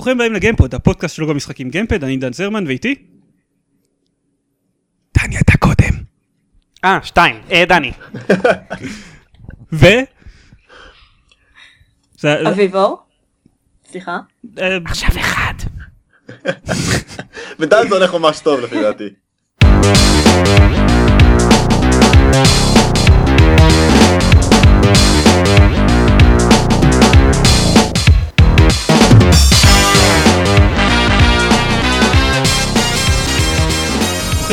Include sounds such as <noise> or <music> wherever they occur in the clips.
ברוכים הבאים לגיימפוד, הפודקאסט של לוגו משחקים גיימפד, אני דן זרמן ואיתי? דני אתה קודם. אה, שתיים. אה, דני. ו? זה- אביבו? סליחה? אה, עכשיו אחד. בינתיים זה הולך ממש טוב לפי דעתי.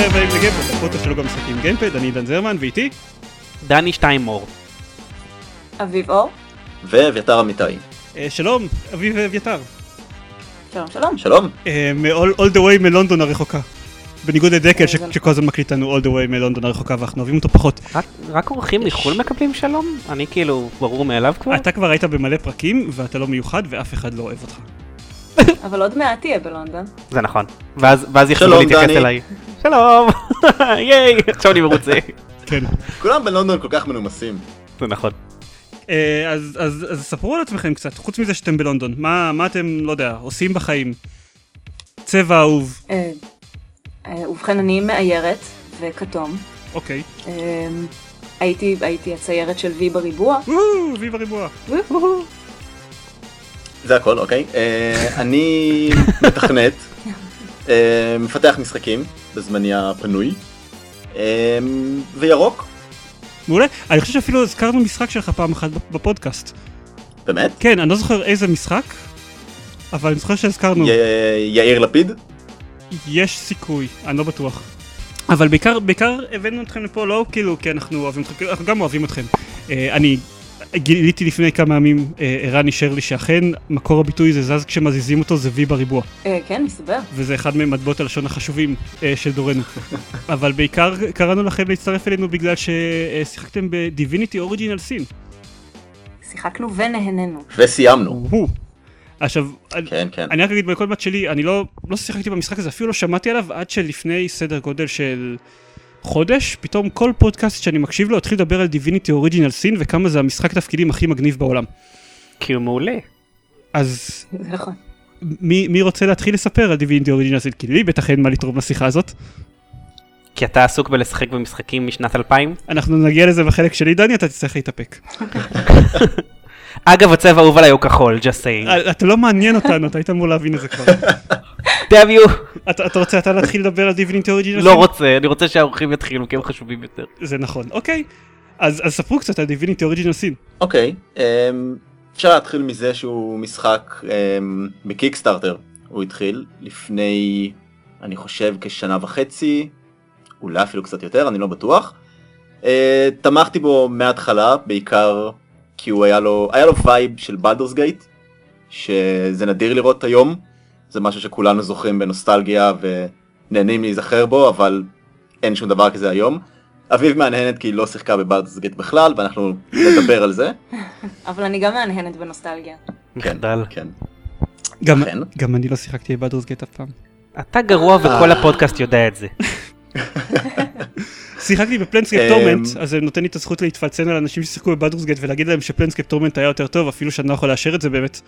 ברוכים הבאים לגיימפוד, הפודקאסט של לוגו משחקים גיימפד, אני דן זרמן ואיתי? דני שתיים מור. אביבו? ואביתר אמיתי. אה, שלום, אביב ואביתר. שלום שלום. שלום. אה, מ-all all the way מלונדון הרחוקה. בניגוד לדקל ש- אה, זה- שכל הזמן מקליט לנו all the way מלונדון הרחוקה ואנחנו אוהבים אותו פחות. רק- רק אורחים מחו"ל מקבלים שלום? אני כאילו ברור מאליו כבר? אתה כבר היית במלא פרקים ואתה לא מיוחד ואף אחד לא אוהב אותך. אבל עוד מעט תהיה בלונדון. זה נכון. ואז שלום, להתייחס. אליי. שלום. <laughs> ייי. עכשיו אני מרוצה. כן. כולם בלונדון כל כך מנומסים. זה נכון. אה, אז, אז, אז ספרו על עצמכם קצת, חוץ מזה שאתם בלונדון, מה, מה אתם, לא יודע, עושים בחיים? צבע אהוב, אה, אה, ובכן אני מאיירת וכתום. אוקיי. הייתי הייתי הציירת של וי בריבוע. וואו, ויבה ריבוע. וואו. זה הכל, אוקיי. אני מתכנת, <laughs> מפתח משחקים בזמני הפנוי, אה, וירוק, מעולה. אני חושב שאפילו הזכרנו משחק שלך פעם אחת בפודקאסט. באמת. כן, אני לא זוכר איזה משחק, אבל אני זוכר שהזכרנו. י- יאיר לפיד. יש סיכוי, אני לא בטוח. אבל בעיקר, בעיקר הבאנו אתכם לפה לא כאילו כי אנחנו אוהבים אתכם, אנחנו גם אוהבים אתכם. אה, אני גיליתי לפני כמה ימים, אה, ערן אישר לי שאכן מקור הביטוי זה זז כשמזיזים אותו זה וי בריבוע. אה, כן, מסתבר. וזה אחד ממטבעות הלשון החשובים אה, של דורנו. <laughs> אבל בעיקר קראנו לכם להצטרף אלינו בגלל ששיחקתם בדיביניטי אוריג'ינל סין. שיחקנו ונהנינו. וסיימנו. הוא. עכשיו, כן, כן. אני רק אגיד בכל בת שלי, אני לא, לא שיחקתי במשחק הזה, אפילו לא שמעתי עליו עד שלפני סדר גודל של חודש, פתאום כל פודקאסט שאני מקשיב לו התחיל לדבר על דיביניטי אוריג'ינל סין וכמה זה המשחק תפקידים הכי מגניב בעולם. כי הוא מעולה. אז זה נכון. מי, מי רוצה להתחיל לספר על דיביניטי אוריג'ינל סין? כי לי בטח אין מה לתרום לשיחה הזאת. כי אתה עסוק בלשחק במשחקים משנת 2000. אנחנו נגיע לזה בחלק שלי, דני, אתה תצטרך להתאפק. <laughs> <laughs> אגב הצבע האהוב עליי הוא כחול, just saying. אה, אתה לא מעניין אותנו, אתה היית אמור להבין את זה כבר. <laughs> damn you. אתה, אתה רוצה אתה להתחיל לדבר על דיביניטי אוריג'ינל לא רוצה, אני רוצה שהאורחים יתחילו כי הם חשובים יותר. זה נכון, אוקיי. אז, אז ספרו קצת על דיביניטי אוריג'ינל סין. אוקיי, אמ, אפשר להתחיל מזה שהוא משחק אמ, בקיקסטארטר. הוא התחיל לפני, אני חושב, כשנה וחצי, אולי אפילו קצת יותר, אני לא בטוח. אה, תמכתי בו מההתחלה, בעיקר כי הוא היה לו, היה לו vibe של בלדורס גייט, שזה נדיר לראות היום. זה משהו שכולנו זוכרים בנוסטלגיה ונהנים להיזכר בו, אבל אין שום דבר כזה היום. אביב מהנהנת כי היא לא שיחקה בבלדורס גייט בכלל, ואנחנו נדבר על זה. <laughs> אבל אני גם מהנהנת בנוסטלגיה. מחדל. כן. גם, אכן. גם אני לא שיחקתי בבלדורס גייט אף פעם. אתה גרוע וכל הפודקאסט יודע את זה. <laughs> שיחקתי בפלנסקייפ אמ, טורמנט, אז זה נותן לי את הזכות להתפלצן על אנשים ששיחקו בבלדורס גייט ולהגיד להם שפלנסקייפ טורמנט היה יותר טוב, אפילו שאני לא יכול לאשר את זה באמת.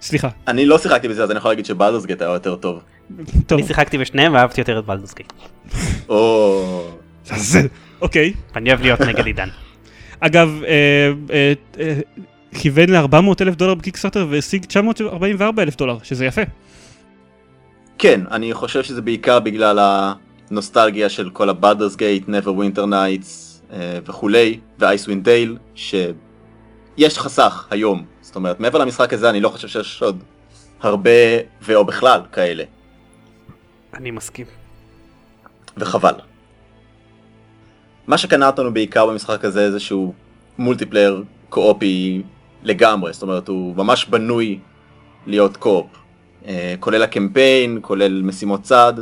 סליחה, אני לא שיחקתי בזה אז אני יכול להגיד שבלדורס גייט היה יותר טוב. אני שיחקתי בשניהם ואהבתי יותר את בלדוס גייט. או... לעזאזל. אוקיי. אני אוהב להיות נגד עידן. אגב, אה, אה, אה, כיוון ל-400 אלף דולר בקיקסטארטר והשיג 944 אלף דולר, שזה יפה. כן, אני חושב שזה בעיקר בגלל הנוסטלגיה של כל הבלדורס גייט, never winter nights אה, וכולי, ו-icewind dale, שיש חסך היום. זאת אומרת, מעבר למשחק הזה אני לא חושב שיש עוד הרבה, ואו בכלל, כאלה. אני מסכים. וחבל. מה שקנה אותנו בעיקר במשחק הזה זה שהוא multiplayer co-op י לגמרי, זאת אומרת הוא ממש בנוי להיות co-op, אה, כולל הקמפיין, כולל משימות צד,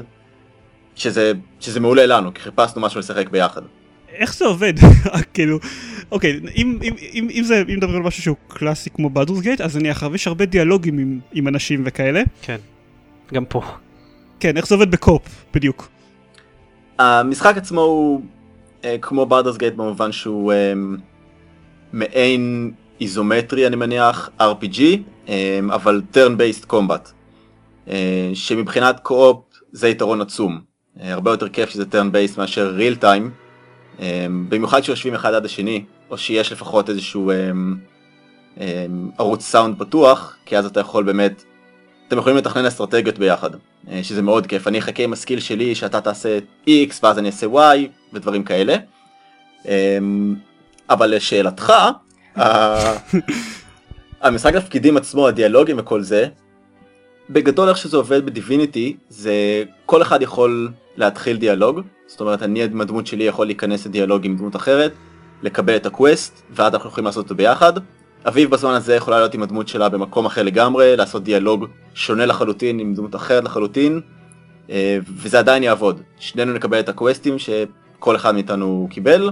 שזה, שזה מעולה לנו, כי חיפשנו משהו לשחק ביחד. איך זה עובד? <laughs> כאילו, אוקיי, אם, אם, אם, אם זה, אם מדברים על משהו שהוא קלאסי כמו בלדורס גייט, אז אני זוכר יש הרבה דיאלוגים עם, עם אנשים וכאלה. כן. גם פה. כן, איך זה עובד בקופ, בדיוק. המשחק עצמו הוא אה, כמו ברדרס גייט במובן שהוא אה, מעין איזומטרי אני מניח, RPG, אה, אבל turn based combat, אה, שמבחינת קו-אופ זה יתרון עצום, הרבה יותר כיף שזה turn based מאשר real time, אה, במיוחד כשיושבים אחד עד השני, או שיש לפחות איזשהו אה, אה, ערוץ סאונד פתוח, כי אז אתה יכול באמת, אתם יכולים לתכנן אסטרטגיות ביחד, אה, שזה מאוד כיף, אני אחכה עם הסקיל שלי שאתה תעשה X ואז אני אעשה Y ודברים כאלה. אבל לשאלתך, <laughs> המשחק תפקידים עצמו, הדיאלוגים וכל זה, בגדול איך שזה עובד בדיביניטי, זה כל אחד יכול להתחיל דיאלוג, זאת אומרת אני עם הדמות שלי יכול להיכנס לדיאלוג עם דמות אחרת, לקבל את ה quest, ואז אנחנו יכולים לעשות אותו ביחד. אביב בזמן הזה יכולה להיות עם הדמות שלה במקום אחר לגמרי, לעשות דיאלוג שונה לחלוטין עם דמות אחרת לחלוטין, אה, וזה עדיין יעבוד. שנינו נקבל את הקווסטים שכל אחד מאיתנו קיבל,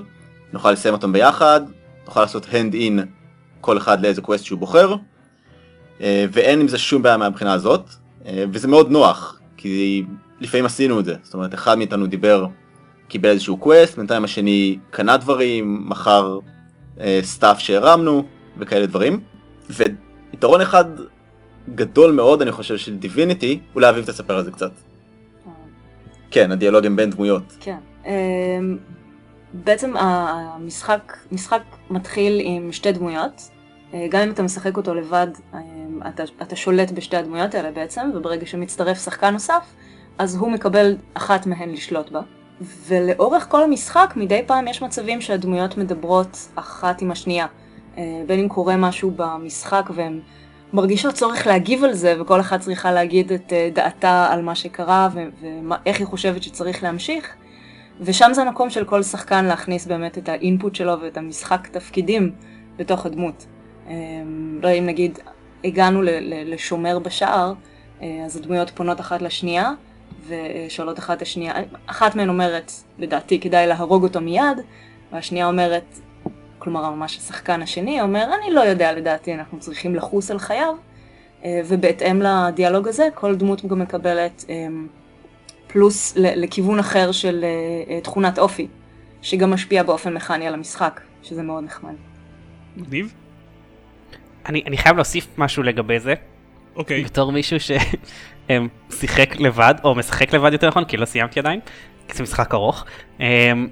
נוכל לסיים אותם ביחד, נוכל לעשות hand in כל אחד לאיזה quest שהוא בוחר, ואין עם זה שום בעיה מהבחינה הזאת, אה, וזה מאוד נוח, כי לפעמים עשינו את זה, זאת אומרת אחד מאיתנו דיבר, קיבל איזשהו quest, בינתיים השני קנה דברים, מכר אה, stuff שהרמנו וכאלה דברים, ויתרון אחד גדול מאוד אני חושב של דיביניטי, אולי אביב תספר על זה קצת. כן, הדיאלוגים בין דמויות. כן. בעצם המשחק משחק מתחיל עם שתי דמויות. אה, גם אם אתה משחק אותו לבד, אמ, אתה, אתה שולט בשתי הדמויות האלה בעצם, וברגע שמצטרף שחקן נוסף, אז הוא מקבל אחת מהן לשלוט בה. ולאורך כל המשחק, מדי פעם יש מצבים שהדמויות מדברות אחת עם השנייה. אה, בין אם קורה משהו במשחק והן מרגישות צורך להגיב על זה, וכל אחת צריכה להגיד את אה, דעתה על מה שקרה ואיך היא חושבת שצריך להמשיך. ושם זה המקום של כל שחקן להכניס באמת את האינפוט שלו ואת המשחק תפקידים בתוך הדמות. אה, לא אם נגיד הגענו לשומר בשער, אה, אז הדמויות פונות אחת לשנייה ושואלות אחת את השנייה, אחת מהן אומרת, לדעתי כדאי להרוג אותו מיד, והשנייה אומרת, כלומר ממש השחקן השני אומר, אני לא יודע לדעתי, אנחנו צריכים לחוס על חייו, אה, ובהתאם לדיאלוג הזה, כל דמות גם מקבלת אה, פלוס לכיוון אחר של תכונת אופי, שגם משפיע באופן מכני על המשחק, שזה מאוד נחמד. מגניב? אני, אני חייב להוסיף משהו לגבי זה, אוקיי. בתור מישהו ששיחק לבד, או משחק לבד יותר נכון, כי לא סיימתי עדיין, כי זה משחק ארוך. אמ,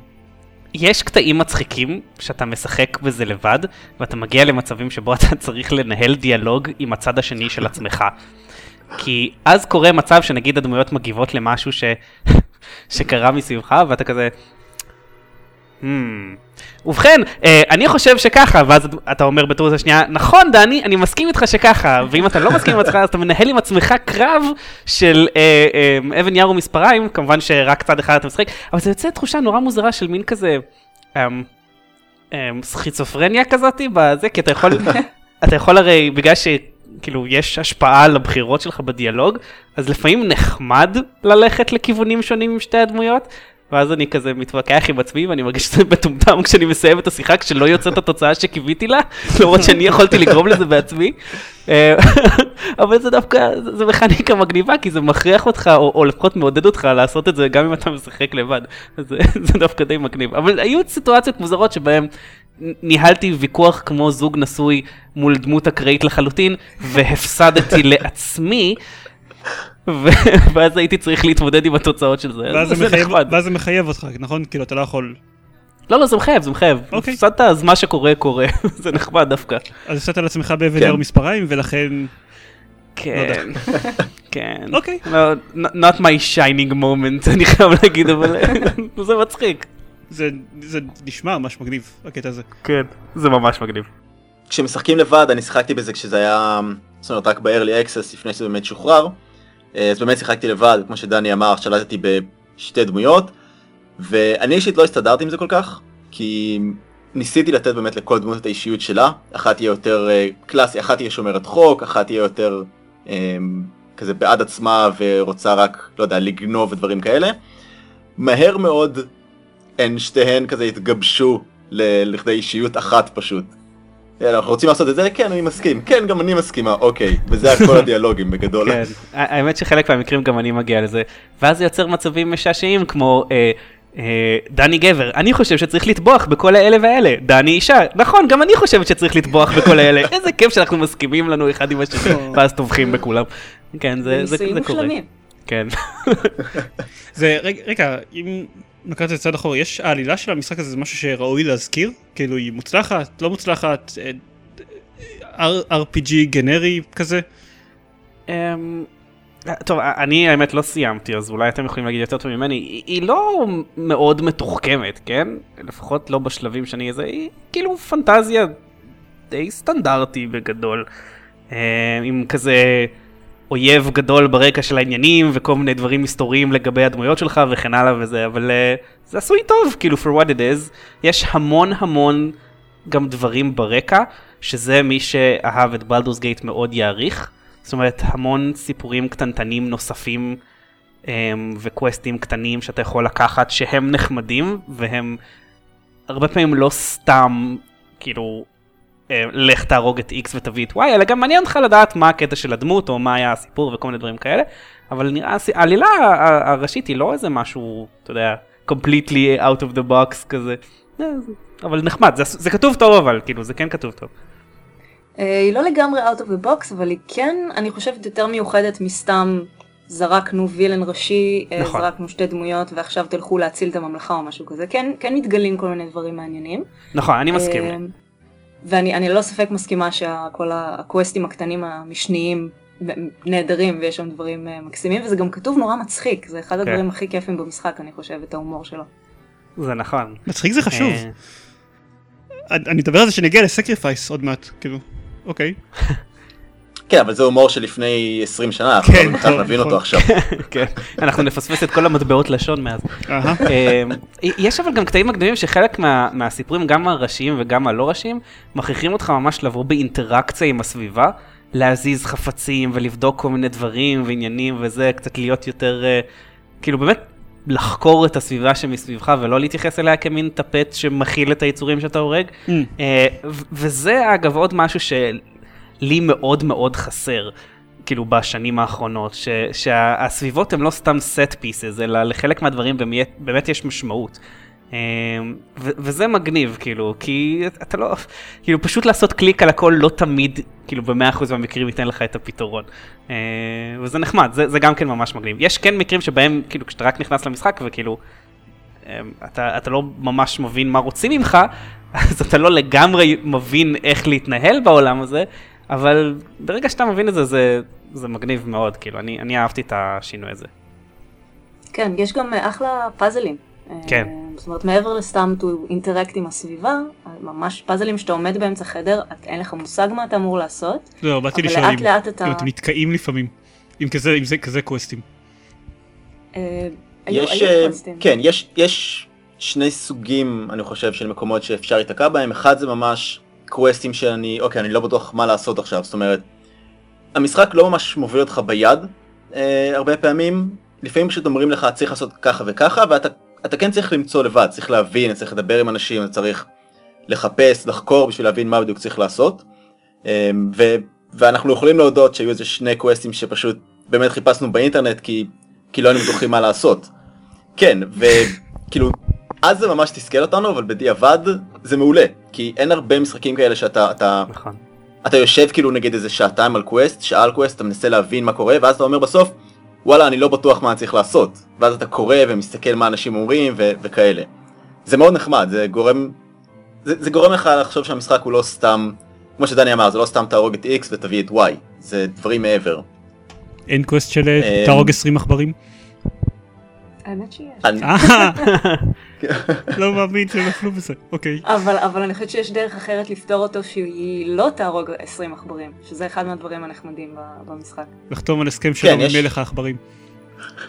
יש קטעים מצחיקים שאתה משחק בזה לבד, ואתה מגיע למצבים שבו <laughs> אתה צריך לנהל דיאלוג עם הצד השני של עצמך. כי אז קורה מצב שנגיד הדמויות מגיבות למשהו ש... <laughs> שקרה מסביבך, ואתה כזה... Hmm. ובכן, אה, אני חושב שככה, ואז אתה אומר בטור השנייה, נכון דני, אני מסכים איתך שככה, ואם אתה לא מסכים עם עצמך, אז אתה מנהל עם עצמך קרב של אה, אה, אבן יער ומספריים, כמובן שרק צד אחד אתה משחק, אבל זה יוצא תחושה נורא מוזרה של מין כזה, אה, אה, סכיצופרניה כזאתי בזה, כי אתה יכול, <laughs> אתה יכול הרי, בגלל ש... כאילו יש השפעה על הבחירות שלך בדיאלוג, אז לפעמים נחמד ללכת לכיוונים שונים עם שתי הדמויות, ואז אני כזה מתווכח עם עצמי ואני מרגיש שזה מטומטם כשאני מסיים את השיחה כשלא יוצאת התוצאה שקיוויתי לה, <laughs> למרות שאני יכולתי לגרום לזה בעצמי. אה, <laughs> אבל זה דווקא, זה- מכניקה מגניבה כי זה מכריח אותך, או, או לפחות מעודד אותך לעשות את זה גם אם אתה משחק לבד. זה, <laughs> זה דווקא די מגניב. אבל היו סיטואציות מוזרות שבהן ניהלתי ויכוח כמו זוג נשוי מול דמות אקראית לחלוטין, והפסדתי לעצמי. <laughs> ואז הייתי צריך להתמודד עם התוצאות של זה, ואז זה מחייב- אותך, נכון? כאילו אתה לא יכול... לא, לא, זה מחייב, זה מחייב. אוקיי. הפסדת, אז מה שקורה, קורה. <laughs> זה נחמד דווקא. אז הפסדת על עצמך באבן כן. מספריים, ולכן... כן. <laughs> כן. אוקיי. לא, n- not my shining moment, אני חייב להגיד, אבל זה מצחיק. זה זה נשמע ממש מגניב, הקטע הזה. כן, זה ממש מגניב. כשמשחקים לבד, אני שיחקתי בזה כשזה היה, זאת אומרת רק ב-early access לפני שזה באמת שוחרר, אז באמת שיחקתי לבד, כמו שדני אמר, שלטתי בשתי דמויות, ואני אישית לא הסתדרתי עם זה כל כך, כי ניסיתי לתת באמת לכל דמות את האישיות שלה, אחת תהיה יותר אה, קלאסי, אחת תהיה שומרת חוק, אחת תהיה יותר אה, כזה בעד עצמה ורוצה רק, לא יודע, לגנוב ודברים כאלה. מהר מאוד הן שתיהן כזה התגבשו לכדי אישיות אחת פשוט. יאללה, אנחנו רוצים לעשות את זה? כן, אני מסכים. כן, גם אני מסכימה, אוקיי. וזה הכל <laughs> הדיאלוגים בגדול. כן, האמת שחלק מהמקרים גם אני מגיע לזה, ואז זה יוצר מצבים משעשעים כמו אה, אה, דני גבר, אני חושב שצריך לטבוח בכל האלה והאלה. דני אישה, נכון, גם אני חושבת שצריך לטבוח בכל האלה. <laughs> איזה כיף שאנחנו מסכימים לנו אחד עם השני, <laughs> ואז טובחים בכולם. כן, זה, זה, ניסויים זה קורה. מושלמים. כן. זה, רגע, רגע, אם לקחת את זה צעד אחורה, יש העלילה של המשחק הזה, זה משהו שראוי להזכיר? כאילו, היא מוצלחת, לא מוצלחת, אה, R- RPG גנרי כזה? אמ, טוב, אני האמת לא סיימתי, אז אולי אתם יכולים להגיד יותר טוב ממני. היא, היא לא מאוד מתוחכמת, כן? לפחות לא בשלבים שאני איזה, היא כאילו פנטזיה די סטנדרטי בגדול. אמ, עם כזה אויב גדול ברקע של העניינים וכל מיני דברים מסתוריים לגבי הדמויות שלך וכן הלאה וזה, אבל אה, זה עשוי טוב, כאילו for what it is. יש המון המון גם דברים ברקע, שזה מי שאהב את בלדורס גייט מאוד יעריך. זאת אומרת, המון סיפורים קטנטנים נוספים um, וקווסטים קטנים שאתה יכול לקחת שהם נחמדים והם הרבה פעמים לא סתם כאילו לך תהרוג את X ותביא את Y, אלא גם מעניין אותך לדעת מה הקטע של הדמות או מה היה הסיפור וכל מיני דברים כאלה, אבל נראה, העלילה הראשית היא לא איזה משהו, אתה יודע, completely out of the box כזה, אה, אבל נחמד, זה, זה כתוב טוב אבל, כאילו זה כן כתוב טוב. אה, היא לא לגמרי out of the box, אבל היא כן, אני חושבת, יותר מיוחדת מסתם זרקנו וילן ראשי, אה, נכון. זרקנו שתי דמויות ועכשיו תלכו להציל את הממלכה או משהו כזה. כן, כן מתגלים כל מיני דברים מעניינים. נכון, אני מסכים. ואני אני ללא ספק מסכימה שכל הקווסטים הקטנים המשניים נהדרים ויש שם דברים אה, מקסימים וזה גם כתוב נורא מצחיק, זה אחד הדברים הכי כיפים במשחק אני חושבת, ההומור שלו. זה נכון. מצחיק זה חשוב. אה, אני אני מדבר על זה שנגיע לסקריפייס עוד מעט, כאילו, אוקיי. <laughs> כן, אבל זה הומור של לפני 20 שנה, אנחנו כן, לא טוב, להבין נכון. אותו עכשיו. <laughs> כן, אנחנו נפספס את כל המטבעות לשון מאז. אהה. אמ, יש אבל גם קטעים מקדימים שחלק מה, מהסיפורים, גם הראשיים וגם הלא ראשיים, מכריחים אותך ממש לבוא באינטראקציה עם הסביבה, להזיז חפצים ולבדוק כל מיני דברים ועניינים וזה, קצת להיות יותר, אה, כאילו באמת לחקור את הסביבה שמסביבך ולא להתייחס אליה כמין טפט שמכיל את היצורים שאתה הורג. Mm. אה, וזה אגב עוד משהו שלי מאוד מאוד חסר. כאילו בשנים האחרונות, ש, שהסביבות הן לא סתם set pieces, אלא לחלק מהדברים באמת, באמת יש משמעות. אה, ו, וזה מגניב, כאילו, כי אתה לא, כאילו פשוט לעשות קליק על הכל לא תמיד, כאילו במאה אחוז מהמקרים ייתן לך את הפתרון. אה, וזה נחמד, זה, זה גם כן ממש מגניב. יש כן מקרים שבהם, כאילו, כשאתה רק נכנס למשחק וכאילו, אה, אתה, אתה לא ממש מבין מה רוצים ממך, <laughs> אז אתה לא לגמרי מבין איך להתנהל בעולם הזה, אבל ברגע שאתה מבין את זה, זה, זה מגניב מאוד, כאילו, אני, אני אהבתי את השינוי הזה. כן, יש גם אה, אחלה פאזלים. כן. אה, זאת אומרת, מעבר לסתם to interact עם הסביבה, אה, ממש פאזלים שאתה עומד באמצע חדר, את- אין לך מושג מה אתה אמור לעשות, לא, באתי לשאול אם לאט אתה... אם אתם נתקעים לפעמים. עם כזה, עם זה כזה קווסטים. אה, יש, היו קווסטים. כן, יש, יש שני סוגים, אני חושב, של מקומות שאפשר להיתקע בהם. אחד זה ממש קווסטים שאני, אוקיי, אני לא בטוח מה לעשות עכשיו. זאת אומרת, המשחק לא ממש מוביל אותך ביד אה, הרבה פעמים. לפעמים פשוט אומרים לך, צריך לעשות ככה וככה, ואתה אתה כן צריך למצוא לבד, צריך להבין, צריך לדבר עם אנשים, צריך לחפש, לחקור בשביל להבין מה בדיוק צריך לעשות. אה, ו, ואנחנו יכולים להודות שהיו איזה שני קווסטים שפשוט באמת חיפשנו באינטרנט כי, כי לא היינו בטוחים מה לעשות. כן, וכאילו, אז זה ממש תסכל אותנו, אבל בדיעבד זה מעולה. כי אין הרבה משחקים כאלה שאתה אתה, נכון. אתה יושב כאילו נגיד איזה שעתיים על quest, שעה על quest, אתה מנסה להבין מה קורה, ואז אתה אומר בסוף, וואלה, אני לא בטוח מה אני צריך לעשות. ואז אתה קורא ומסתכל מה אנשים אומרים ו- וכאלה. זה מאוד נחמד, זה גורם, זה, זה גורם לך לחשוב שהמשחק הוא לא סתם, כמו שדני אמר, זה לא סתם תהרוג את X ותביא את Y, זה דברים מעבר. אין quest של אה, תהרוג 20 עכברים? האמת שיש. אה, <laughs> לא מאמין שהם נפלו בזה, אוקיי. אבל, אני חושבת שיש דרך אחרת לפתור אותו שהיא לא תהרוג 20 עכברים, שזה אחד מהדברים הנחמדים במשחק. לחתום על הסכם שלום עם. מלך העכברים.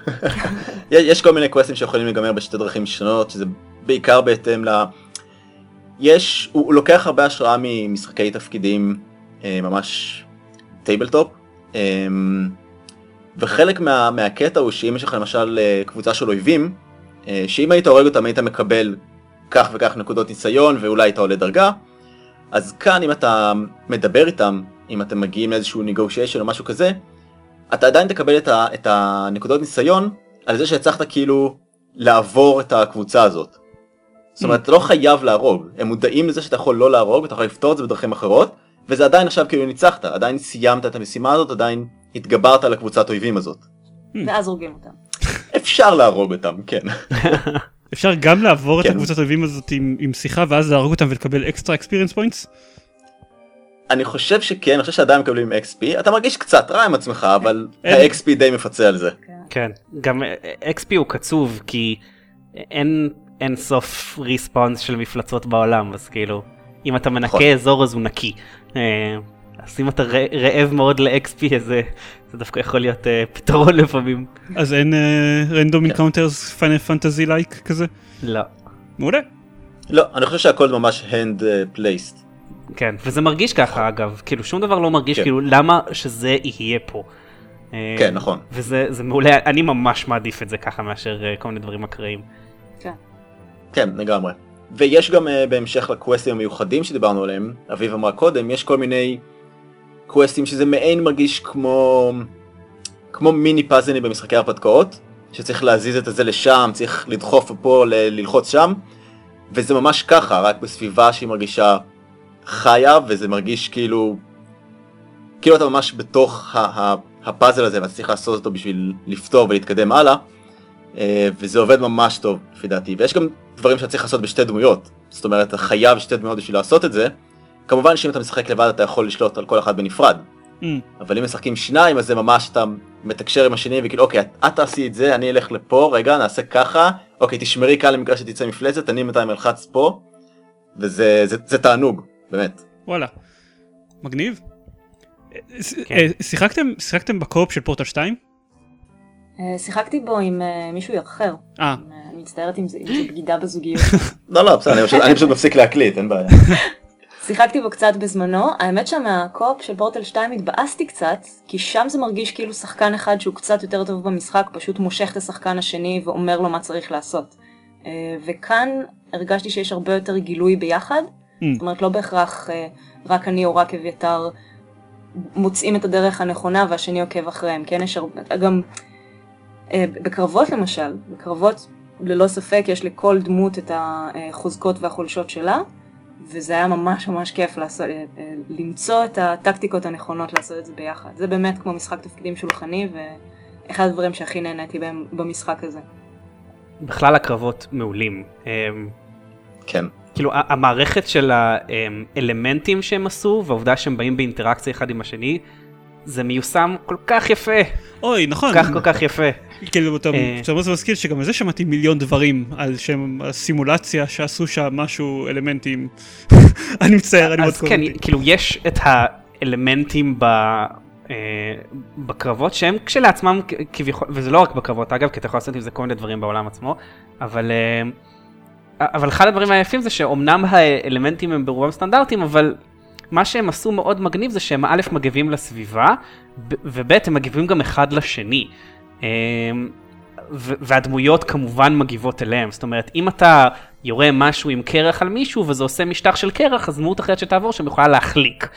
<laughs> יש יש כל מיני quest ים שיכולים להיגמר בשתי דרכים שונות, שזה בעיקר בהתאם ל... יש, הוא, הוא לוקח הרבה השראה ממשחקי תפקידים אה, ממש tabletop, אה, וחלק מה, מהקטע הוא שאם יש לך למשל אה, קבוצה של אויבים, אה, שאם היית הורג אותם היית מקבל כך וכך נקודות ניסיון ואולי היית עולה דרגה, אז כאן אם אתה מדבר איתם, אם אתם מגיעים לאיזשהו negotiation או משהו כזה, אתה עדיין תקבל את, ה, את הנקודות ניסיון על זה שהצלחת כאילו לעבור את הקבוצה הזאת. זאת אומרת, אתה לא חייב להרוג, הם מודעים לזה שאתה יכול לא להרוג, אתה יכול לפתור את זה בדרכים אחרות, וזה עדיין עכשיו כאילו ניצחת, עדיין סיימת את המשימה הזאת, עדיין התגברת על הקבוצת אויבים הזאת. ואז הורגים אותם. אפשר להרוג אותם, כן. <laughs> אפשר גם לעבור את כן. הקבוצת האויבים הזאת עם, עם שיחה ואז להרוג אותם ולקבל extra experience points? אני חושב שכן, אני חושב שעדיין מקבלים XP, אתה מרגיש קצת רע עם עצמך, אבל ה-XP די מפצה על זה. כן, גם אה, XP הוא קצוב כי אין אין סוף respawns של מפלצות בעולם, אז כאילו, אם אתה נכון. מנקה אזור אז הוא נקי. אה, אז אם אתה רעב מאוד ל-XP אז זה זה דווקא יכול להיות אה, פתרון לפעמים. אז אין random encounters Final Fantasy like כזה? לא. מעולה. לא, אני חושב שהכל ממש hand uh, placed. כן, וזה מרגיש ככה אגב, כאילו שום דבר לא מרגיש כן. כאילו למה שזה יהיה פה. אה, כן, נכון. וזה זה מעולה, אני ממש מעדיף את זה ככה מאשר אה, כל מיני דברים אקראיים. כן. כן, לגמרי. ויש גם uh, בהמשך לקווסטים המיוחדים שדיברנו עליהם, אביב אמרה קודם, יש כל מיני קווסטים שזה מעין מרגיש כמו כמו מיני פאזלים במשחקי הרפתקאות, שצריך להזיז את זה לשם, צריך לדחוף פה, ל- ללחוץ שם, וזה ממש ככה, רק בסביבה שהיא מרגישה חיה, וזה מרגיש כאילו, כאילו אתה ממש בתוך ה- ה- הפאזל הזה, ואתה צריך לעשות אותו בשביל לפתור ולהתקדם הלאה. אה, וזה עובד ממש טוב לפי דעתי ויש גם דברים שאתה צריך לעשות בשתי דמויות זאת אומרת אתה חייב שתי דמויות בשביל לעשות את זה כמובן שאם אתה משחק לבד אתה יכול לשלוט על כל אחד בנפרד Mm. אבל אם משחקים שניים אז זה ממש אתה מתקשר עם השני וכאילו אוקיי את- את תעשי את זה אני אלך לפה רגע נעשה ככה אוקיי תשמרי כאן למקרה שתצא מפלצת אני בינתיים אלחץ פה וזה זה, זה תענוג באמת וואלה. מגניב. כן. אה, שיחקתם שיחקתם בקו-אופ של פורטל 2? אה, שיחקתי בו עם אה, מישהו אחר. אה, אני מצטערת אם זה בגידה בזוגיות. <laughs> לא לא בסדר אני פשוט מפסיק להקליט אין בעיה <laughs> שיחקתי בו קצת בזמנו, האמת שמהקופ של פורטל 2 התבאסתי קצת, כי שם זה מרגיש כאילו שחקן אחד שהוא קצת יותר טוב במשחק, פשוט מושך את השחקן השני ואומר לו מה צריך לעשות. אה, וכאן הרגשתי שיש הרבה יותר גילוי ביחד, Mm. זאת אומרת לא בהכרח אה, רק אני או רק אביתר מוצאים את הדרך הנכונה והשני עוקב אחריהם, כן יש הרבה, גם אה, בקרבות למשל, בקרבות ללא ספק יש לכל דמות את החוזקות והחולשות שלה, וזה היה ממש ממש כיף לעשות, אה, אה, למצוא את הטקטיקות הנכונות לעשות את זה ביחד. זה באמת כמו משחק תפקידים שולחני, ואחד הדברים שהכי נהניתי בהם במשחק הזה. בכלל הקרבות מעולים. אמ, כן כאילו המערכת של האלמנטים שהם עשו והעובדה שהם באים באינטראקציה אחד עם השני זה מיושם כל כך יפה, אוי נכון. כל כך כל כך יפה. כאילו אתה אה. אומר זה מזכיר שגם על זה שמעתי מיליון דברים על שם הסימולציה שעשו שם משהו אלמנטים. <laughs> אני מצטער אני מאוד אז כן. כאילו יש את האלמנטים ב... אה, בקרבות שהם כשלעצמם כביכול, וזה לא רק בקרבות אגב, כי אתה יכול לעשות עם זה כל מיני דברים בעולם עצמו, אבל, אה, אבל אחד הדברים היפים זה שאומנם האלמנטים הם ברובם סטנדרטיים, אבל מה שהם עשו מאוד מגניב זה שהם א' מגיבים לסביבה, וב' הם מגיבים גם אחד לשני. ו- והדמויות כמובן מגיבות אליהם, זאת אומרת אם אתה יורה משהו עם קרח על מישהו וזה עושה משטח של קרח, אז דמות אחרת שתעבור שם יכולה להחליק,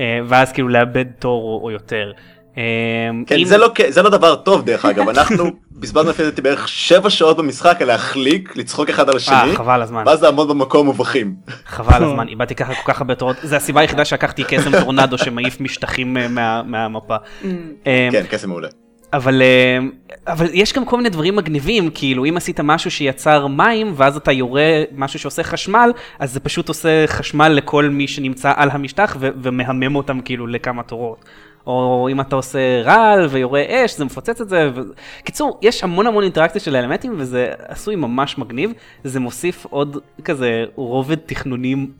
אה, ואז כאילו לאבד תור או, יותר. אה, כן, אם- זה, לא, זה לא דבר טוב דרך אגב, <laughs> אנחנו בזבזנו לפי דעתי בערך 7 שעות במשחק על להחליק, לצחוק אחד על השני, אה, חבל הזמן, ואז לעמוד במקום ובוכים. חבל הזמן, איבדתי ככה כל כך הרבה תורות, זה הסיבה היחידה שלקחתי קסם טורנדו שמעיף משטחים אה, מה, מהמפה. <laughs> אה, כן, קסם מעולה. אבל, אה, אבל יש גם כל מיני דברים מגניבים, כאילו אם עשית משהו שיצר מים ואז אתה יורה משהו שעושה חשמל, אז זה פשוט עושה חשמל לכל מי שנמצא על המשטח ו- ומהמם אותם כאילו לכמה תורות. או אם אתה עושה רעל ויורה אש, זה מפוצץ את זה. ו... קיצור, יש המון המון אינטראקציה של האלמנטים וזה עשוי ממש מגניב. זה מוסיף עוד כזה רובד תכנונים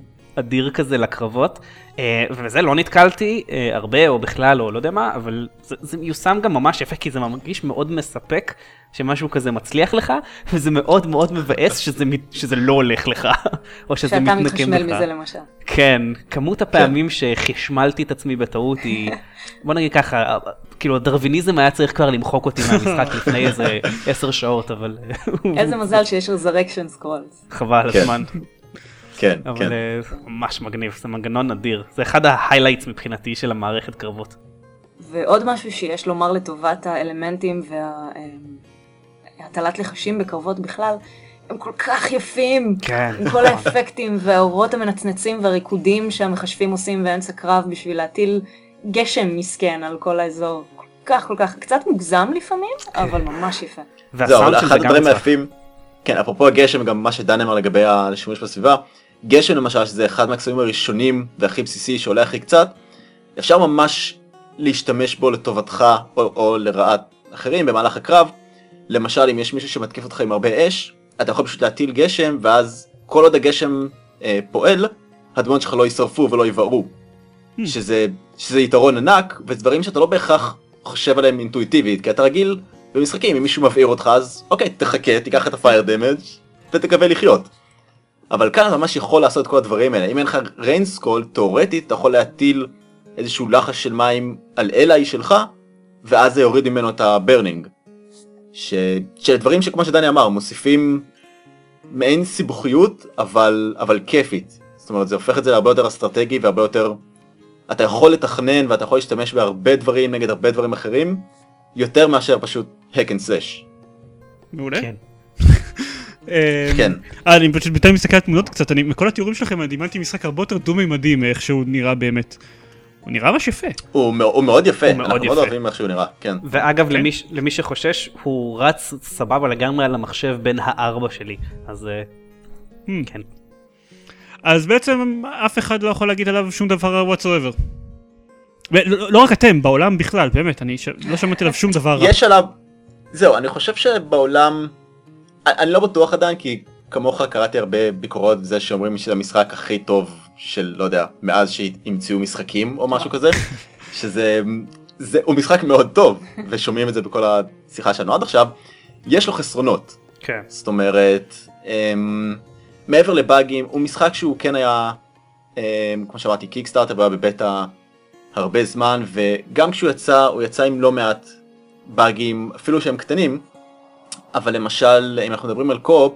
אדיר כזה לקרבות. אה, ובזה לא נתקלתי אה, הרבה או בכלל או לא יודע מה, אבל זה, זה מיושם גם ממש יפה כי זה מרגיש מאוד מספק שמשהו כזה מצליח לך, וזה מאוד מאוד מבאס שזה, שזה לא הולך לך, <laughs> או שזה שאתה מתנקם מתחשמל לך. מזה למשל. כן, כמות הפעמים שחשמלתי את עצמי בטעות היא, בוא נגיד ככה, כאילו הדרוויניזם היה צריך כבר למחוק אותי מהמשחק <laughs> לפני איזה עשר שעות, אבל איזה מזל שיש resurrection scrolls. חבל כן. הזמן, כן, אבל כן. אה, זה ממש מגניב, זה מנגנון אדיר, זה אחד ה highlights מבחינתי של המערכת קרבות. ועוד משהו שיש לומר לטובת האלמנטים הטלת לחשים בקרבות בכלל, הם כל כך יפים. כן. עם כל האפקטים והאורות המנצנצים והריקודים שהמכשפים עושים באמצע קרב בשביל להטיל גשם מסכן על כל האזור. כל כך כל כך, קצת מוגזם לפעמים, אבל ממש יפה. זהו, והסאונד אבל אחד הדברים. היפים, כן, אפרופו הגשם, גם מה שדן אמר לגבי השימוש בסביבה, גשם למשל, שזה אחד מהקסמים הראשונים והכי בסיסי שעולה הכי קצת, אפשר ממש להשתמש בו לטובתך או, או לרעת אחרים במהלך הקרב. למשל, אם יש מישהו שמתקיף אותך עם הרבה אש, אתה יכול פשוט להטיל גשם, ואז כל עוד הגשם אה, פועל, הדמויות שלך לא יישרפו ולא יבערו. Hmm. שזה, שזה יתרון ענק, ודברים שאתה לא בהכרח חושב עליהם אינטואיטיבית, כי אתה רגיל במשחקים, אם מישהו מבעיר אותך, אז אוקיי, תחכה, תיקח את ה fire damage ותקווה לחיות. אבל כאן אתה ממש יכול לעשות את כל הדברים האלה. אם אין לך rain skill, תאורטית אתה יכול להטיל איזשהו לחש של מים על ally שלך, ואז זה יוריד ממנו את ה burning. ש... של דברים שכמו שדני אמר, מוסיפים מעין סיבוכיות, אבל, אבל כיפית. זאת אומרת, זה הופך את זה להרבה יותר אסטרטגי והרבה יותר... אתה יכול לתכנן ואתה יכול להשתמש בהרבה דברים נגד הרבה דברים אחרים, יותר מאשר פשוט hack and slash. מעולה. כן. אה, כן. אה, אני פשוט בינתיים מסתכל על תמונות קצת, אני מכל התיאורים שלכם אני דימנתי משחק הרבה יותר דו-מימדי מאיך שהוא נראה באמת. הוא נראה ממש יפה. הוא, הוא מאוד יפה, הוא מאוד אנחנו מאוד יפה. אוהבים איך שהוא נראה, כן. ואגב, כן. למי, למי שחושש, הוא רץ סבבה לגמרי על המחשב בין הארבע שלי. אז אה, Hmm. כן. אז בעצם אף אחד לא יכול להגיד עליו שום דבר רע whatsoever. ולא- לא רק אתם, בעולם בכלל, באמת, אני ש... לא שמעתי עליו שום דבר רע. יש עליו, זהו, אני חושב שבעולם, אני- לא בטוח עדיין, כי כמוך קראתי הרבה ביקורות זה שאומרים שזה המשחק הכי טוב של, לא יודע, מאז שהמציאו משחקים או משהו כזה, <laughs> שזה, זה, הוא משחק מאוד טוב, ושומעים את זה בכל השיחה שלנו עד עכשיו, יש לו חסרונות. כן. זאת אומרת, אמ, מעבר לבאגים, הוא משחק שהוא כן היה, אמ, כמו שאמרתי, קיקסטארטר והיה בבטא הרבה זמן, וגם כשהוא יצא, הוא יצא עם לא מעט באגים, אפילו שהם קטנים, אבל למשל, אם אנחנו מדברים על קופ,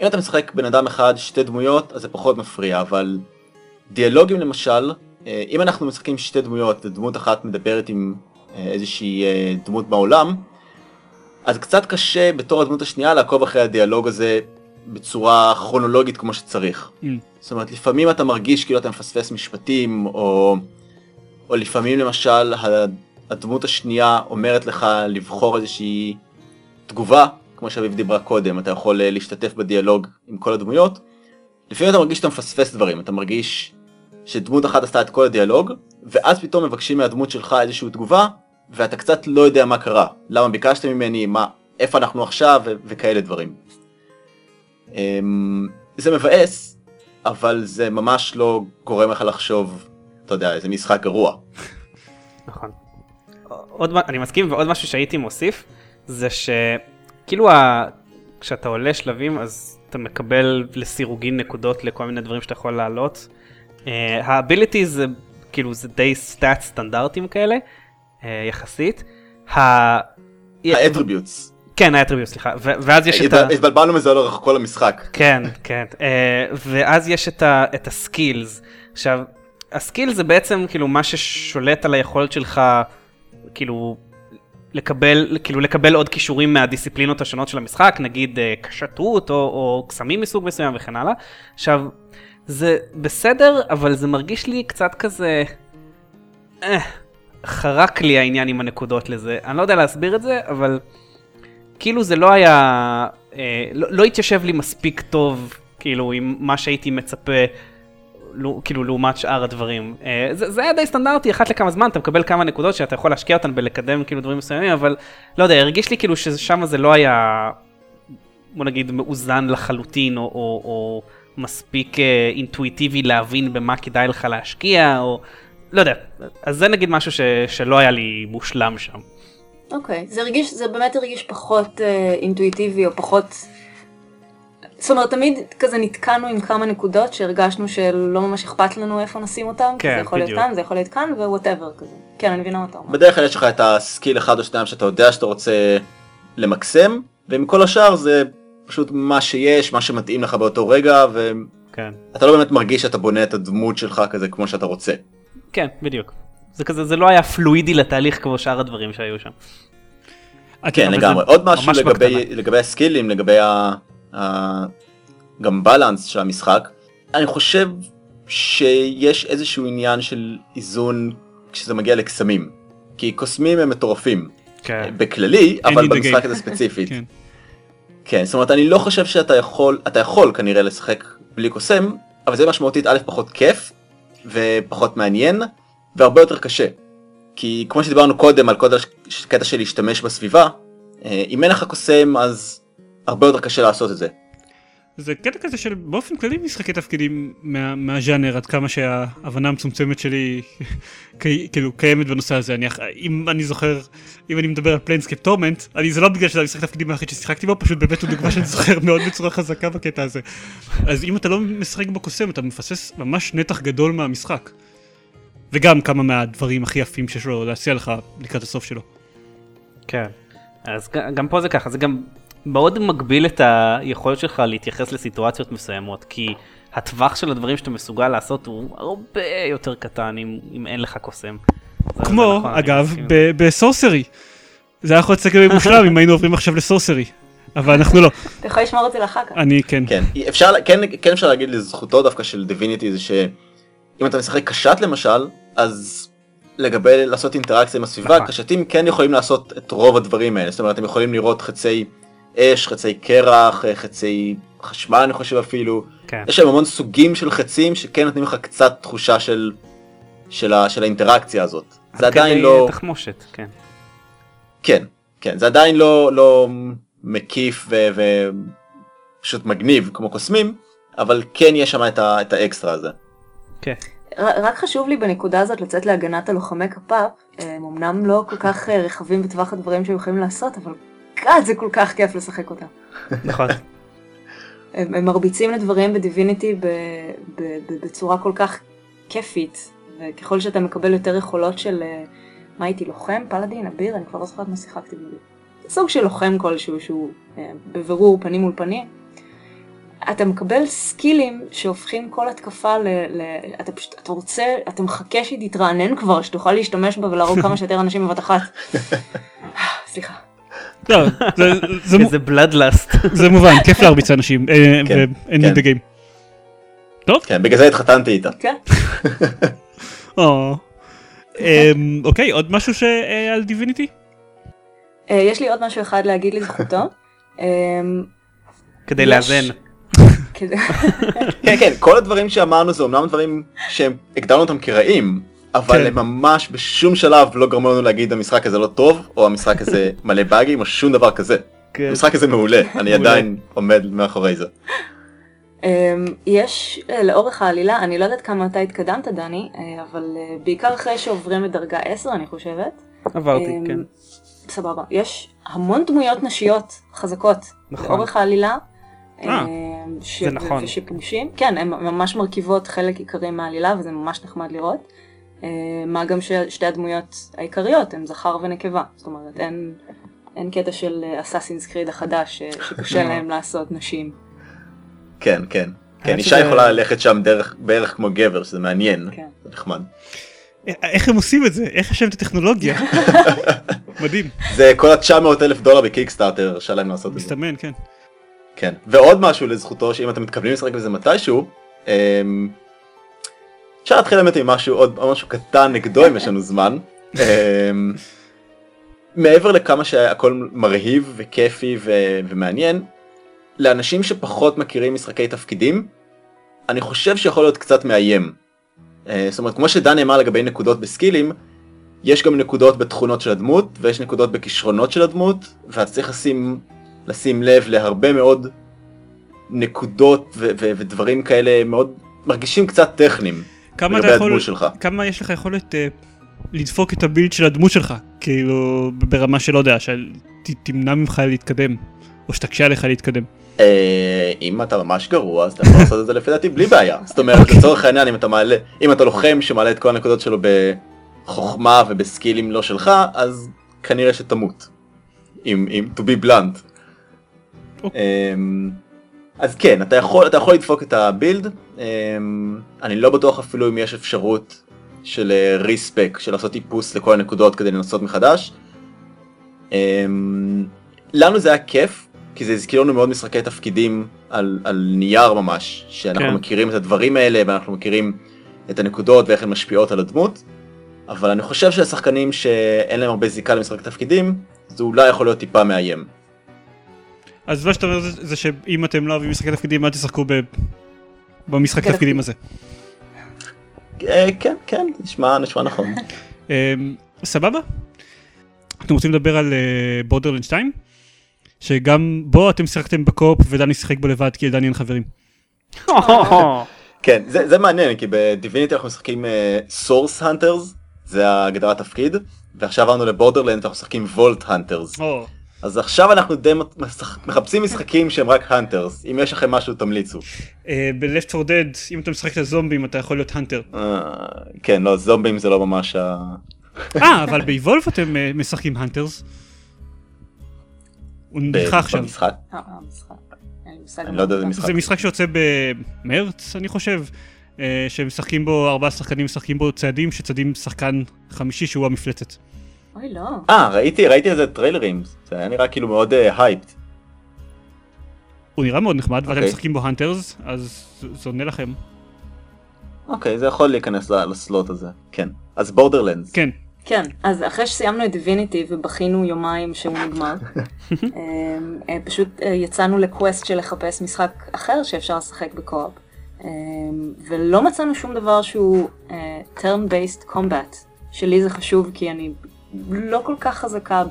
אם אתה משחק בן אדם אחד, שתי דמויות, אז זה פחות מפריע, אבל דיאלוגים למשל, אה, אם אנחנו משחקים שתי דמויות, ודמות אחת מדברת עם אה, איזושהי אה, דמות בעולם, אז קצת קשה בתור הדמות השנייה לעקוב אחרי הדיאלוג הזה בצורה כרונולוגית כמו שצריך. Mm. זאת אומרת, לפעמים אתה מרגיש כאילו אתה מפספס משפטים, או, או לפעמים למשל הדמות השנייה אומרת לך לבחור איזושהי תגובה, כמו שאביב דיברה קודם, אתה יכול אה, להשתתף בדיאלוג עם כל הדמויות. לפעמים אתה מרגיש שאתה מפספס דברים, אתה מרגיש שדמות אחת עשתה את כל הדיאלוג, ואז פתאום מבקשים מהדמות שלך איזושהי תגובה, ואתה קצת לא יודע מה קרה, למה ביקשת ממני, מה, איפה אנחנו עכשיו, ו- וכאלה דברים. אמ, זה מבאס, אבל זה ממש לא גורם לך לחשוב, אתה יודע, איזה משחק גרוע. נכון. עוד, אני מסכים, ועוד משהו שהייתי מוסיף, זה שכאילו ה... כשאתה עולה שלבים אז אתה מקבל לסירוגין נקודות לכל מיני דברים שאתה יכול לעלות. ה-ability זה כאילו זה די stat סטנדרטים כאלה, אה, יחסית. ה attributes. כן, ה attribute, סליחה. ואז יש את ה... התבלבלנו מזה לאורך כל המשחק. כן, כן. אה, ואז יש את, ה skills. עכשיו, ה skill זה בעצם כאילו מה ששולט על היכולת שלך, כאילו, לקבל, כאילו לקבל עוד כישורים מהדיסציפלינות השונות של המשחק, נגיד אה, קשתות או, או קסמים מסוג מסוים וכן הלאה. עכשיו, זה בסדר, אבל זה מרגיש לי קצת כזה... אה, חרק לי העניין עם הנקודות לזה. אני לא יודע להסביר את זה, אבל כאילו זה לא היה, אה, לא, לא התיישב לי מספיק טוב, כאילו, עם מה שהייתי מצפה, כאילו, לעומת שאר הדברים. אה, זה, זה היה די סטנדרטי, אחת לכמה זמן אתה מקבל כמה נקודות שאתה יכול להשקיע אותן בלקדם כאילו דברים מסוימים, אבל לא יודע, הרגיש לי כאילו ששם זה לא היה, בוא נגיד, מאוזן לחלוטין, או, או, או מספיק אה, אינטואיטיבי להבין במה כדאי לך להשקיע, או לא יודע. אז זה נגיד משהו ש, שלא היה לי מושלם שם. אוקיי, זה הרגיש, זה באמת הרגיש פחות אה, אינטואיטיבי או פחות... זאת אומרת, תמיד כזה נתקענו עם כמה נקודות שהרגשנו שלא ממש אכפת לנו איפה נשים אותם, כי כן, זה יכול להיות בדיוק. כאן, זה יכול להיות כאן, whatever כזה. כן, אני מבינה מה אתה אומר. בדרך כלל יש לך את ה skill אחד או שניים שאתה יודע שאתה רוצה למקסם, ומכל השאר זה פשוט מה שיש, מה שמתאים לך באותו רגע, כן. ואתה לא באמת מרגיש שאתה בונה את הדמות שלך כזה כמו שאתה רוצה. כן, בדיוק. זה כזה, זה לא היה פלואידי לתהליך כמו שאר הדברים שהיו שם. כן לגמרי. עוד משהו לגבי. לגבי הסקילים, לגבי ה, גם בלנס של המשחק. אני חושב שיש איזשהו עניין של איזון כשזה מגיע לקסמים. כי קוסמים הם מטורפים. כן. בכללי, אבל במשחק. הזה ספציפית. <laughs> כן. כן, זאת אומרת אני לא חושב שאתה יכול, אתה יכול כנראה לשחק בלי קוסם, אבל זה משמעותית א' פחות כיף, ופחות מעניין, והרבה יותר קשה. כי כמו שדיברנו קודם על כל הקטע של להשתמש בסביבה, אה, אם אין לך קוסם אז הרבה יותר קשה לעשות את זה. זה קטע כזה של באופן כללי משחקי תפקידים מה, מהז'אנר עד כמה שההבנה המצומצמת שלי <laughs> קי- כאילו קיימת בנושא הזה אני אם אני זוכר אם אני מדבר על פליינסקייפ טורמנט אני זה לא בגלל שזה המשחק תפקידים היחיד ששיחקתי בו פשוט באמת הוא דוגמה שאני זוכר <laughs> מאוד בצורה חזקה בקטע הזה אז אם אתה לא משחק בקוסם אתה מפספס ממש נתח גדול מהמשחק. וגם כמה מהדברים הכי יפים שיש לו להציע לך לקראת הסוף שלו. כן. אז גם פה זה ככה, זה גם מאוד מגביל את היכולת שלך להתייחס לסיטואציות מסוימות, כי הטווח של הדברים שאתה מסוגל לעשות הוא הרבה יותר קטן אם, אם אין לך קוסם. כמו נכון, אגב בסורסרי. זה היה יכול להיות סגר מושלם אם היינו עוברים עכשיו לסורסרי. אבל אנחנו לא. אתה יכול לשמור את זה לאחר כך. אני כן. כן, אפשר, כן, כן אפשר להגיד לזכותו דווקא של דיביניטי זה שאם אתה משחק קשת למשל, אז לגבי לעשות אינטראקציה עם הסביבה, נכון. קשתים כן יכולים לעשות את רוב הדברים האלה, זאת אומרת הם יכולים לראות חצי אש, חצי קרח, חצי חשמל אני חושב אפילו, כן. יש להם המון סוגים של חצים שכן נותנים לך קצת תחושה של, של, ה, של האינטראקציה הזאת. זה עדיין לא, תחמושת, כן. כן, כן, זה עדיין לא, לא מקיף ופשוט מגניב כמו קוסמים, אבל כן יש שם את, ה, את האקסטרה הזה. כן. רק חשוב לי בנקודה הזאת לצאת להגנת הלוחמי כפ"פ, הם אמנם לא כל כך אה, רחבים בטווח הדברים שהם יכולים לעשות, אבל גאד זה כל כך כיף לשחק אותם. נכון. הם, הם מרביצים לדברים בדיביניטי ב, ב, ב, בצורה כל כך כיפית, וככל שאתה מקבל יותר יכולות של, אה, מה הייתי, לוחם? פלאדין? אביר? אני כבר לא זוכרת מה שיחקתי בדיוק. סוג של לוחם כלשהו שהוא אה, בבירור פנים מול פנים. אתה מקבל סקילים שהופכים כל התקפה ל... ל אתה פשוט, אתה רוצה, אתה מחכה שהיא תתרענן כבר, שתוכל להשתמש בה ולהרוג <laughs> כמה שיותר אנשים בבת אחת. <laughs> סליחה. לא, זה- איזה בלאדלאסט. זה מובן, כיף להרביץ לאנשים. אה, ואין כן. את הגיים. טוב, כן, בגלל זה התחתנתי איתה. כן. <laughs> או. אמ, אוקיי, עוד משהו שעל דיביניטי? אה, יש לי עוד משהו אחד להגיד לזכותו. <laughs> אמ, כדי לאזן. כן, כן, כל הדברים שאמרנו זה אומנם דברים שהגדרנו אותם כרעים, אבל כן. הם ממש בשום שלב לא גרמו לנו להגיד המשחק הזה לא טוב, או המשחק הזה <laughs> מלא באגים, או שום דבר כזה. כן. המשחק הזה מעולה, <laughs> אני עדיין עומד מאחורי זה. אמ, יש אה, לאורך העלילה, אני לא יודעת כמה אתה התקדמת דני, אה, אבל אה, בעיקר אחרי שעוברים את דרגה 10 אני חושבת. עברתי, אמ, כן. סבבה. יש המון דמויות נשיות חזקות נכון. לאורך העלילה. אה, אמ, ש- זה נכון. כן, הן ממש מרכיבות חלק עיקרי מהעלילה וזה ממש נחמד לראות. אה, מה גם ששתי הדמויות העיקריות הן זכר ונקבה. זאת אומרת, אין, אין קטע של אסאסינס קריד החדש אה, שקשה <laughs> להם לעשות נשים. כן, כן. כן, אישה שזה- יכולה ללכת שם דרך, בערך כמו גבר, שזה מעניין, כן. זה נחמד. א- איך הם עושים את זה? איך יש להם את הטכנולוגיה? <laughs> <laughs> מדהים, זה כל ה-900 אלף דולר בקיקסטארטר הרשה להם לעשות את זה. מסתמן, כן. כן. ועוד משהו לזכותו, שאם אתם מתכוונים לשחק בזה מתישהו, אמ, אפשר להתחיל באמת עם משהו, עוד משהו קטן נגדו אם יש לנו זמן. <laughs> אמ, מעבר לכמה שהכל מרהיב וכיפי ו- ומעניין, לאנשים שפחות מכירים משחקי תפקידים, אני חושב שיכול להיות קצת מאיים. אה, זאת אומרת, כמו שדני אמר לגבי נקודות בסקילים, יש גם נקודות בתכונות של הדמות, ויש נקודות בכישרונות של הדמות, ואתה צריך לשים, לשים לב להרבה מאוד נקודות ו- ו- ודברים כאלה מאוד מרגישים קצת טכניים כמה אתה יכול, שלך. כמה יש לך יכולת אה, לדפוק את הבילד של הדמות שלך, כאילו ברמה שלא יודע, שתמנע ממך להתקדם, או שתקשה עליך להתקדם. אה, אם אתה ממש גרוע אז אתה יכול לעשות את זה לפי דעתי בלי בעיה. זאת אומרת לצורך העניין אם אתה מעלה, אם אתה לוחם שמעלה את כל הנקודות שלו בחוכמה ובסקילים לא שלך אז כנראה שתמות. אם, אם to be blunt. אז כן אתה יכול אתה יכול לדפוק את הבילד אמ, אני לא בטוח אפילו אם יש אפשרות של ריספק של לעשות טיפוס לכל הנקודות כדי לנסות מחדש. אמ, לנו זה היה כיף, כי זה הזכיר לנו מאוד משחקי תפקידים על, על נייר ממש, שאנחנו כן. מכירים את הדברים האלה ואנחנו מכירים את הנקודות ואיך הן משפיעות על הדמות, אבל אני חושב שלשחקנים שאין להם הרבה זיקה למשחק תפקידים, זה אולי יכול להיות טיפה מאיים. אז מה שאתה אומר זה, זה שאם אתם לא אוהבים משחקי תפקידים, אל תשחקו ב... במשחק. תפקידים הזה. אה, כן, כן, נשמע, נשמע נכון. <laughs> אה, סבבה? אתם רוצים לדבר על בורדרלנד 2? שגם בו אתם שיחקתם בקו-אופ ודני שיחק בו לבד כי לדני אין חברים. <laughs> כן, זה, זה מעניין, כי בדיביניטי אנחנו משחקים source hunters, זה ההגדרת תפקיד, ועכשיו עברנו לבורדרלנדס ואנחנו משחקים vault hunters. אז עכשיו אנחנו די מחפשים משחקים שהם רק hunters, אם יש לכם משהו תמליצו. אה, ב-Left 4 Dead, אם אתה משחק את הזומבים אתה יכול להיות hunter. אה, כן, לא, זומבים זה לא ממש ה... אה, אבל באיבולב אתם אה, משחקים hunters. הוא נדחה עכשיו. במשחק. אני לא יודע איזה משחק. זה משחק שיוצא במרץ, אני חושב, שמשחקים בו, ארבעה שחקנים משחקים בו צדים, שצדים שחקן חמישי שהוא המפלצת. אוי, לא. אה, ראיתי, ראיתי איזה טריילרים, זה היה נראה כאילו מאוד hyped. הוא נראה מאוד נחמד, ואתם אוקיי. משחקים בו hunters, אז זה- עונה לכם. אוקיי, זה יכול להיכנס ל slot הזה, כן. אז בורדרלנדס. כן, כן, אז אחרי שסיימנו את דיביניטי ובכינו יומיים שהוא נגמר, <laughs> אמ, אה, פשוט אה, יצאנו לקווסט של לחפש משחק אחר שאפשר לשחק בקו-אופ, אמ, ולא מצאנו שום דבר שהוא אה, turn-based combat, שלי זה חשוב כי אני לא כל כך חזקה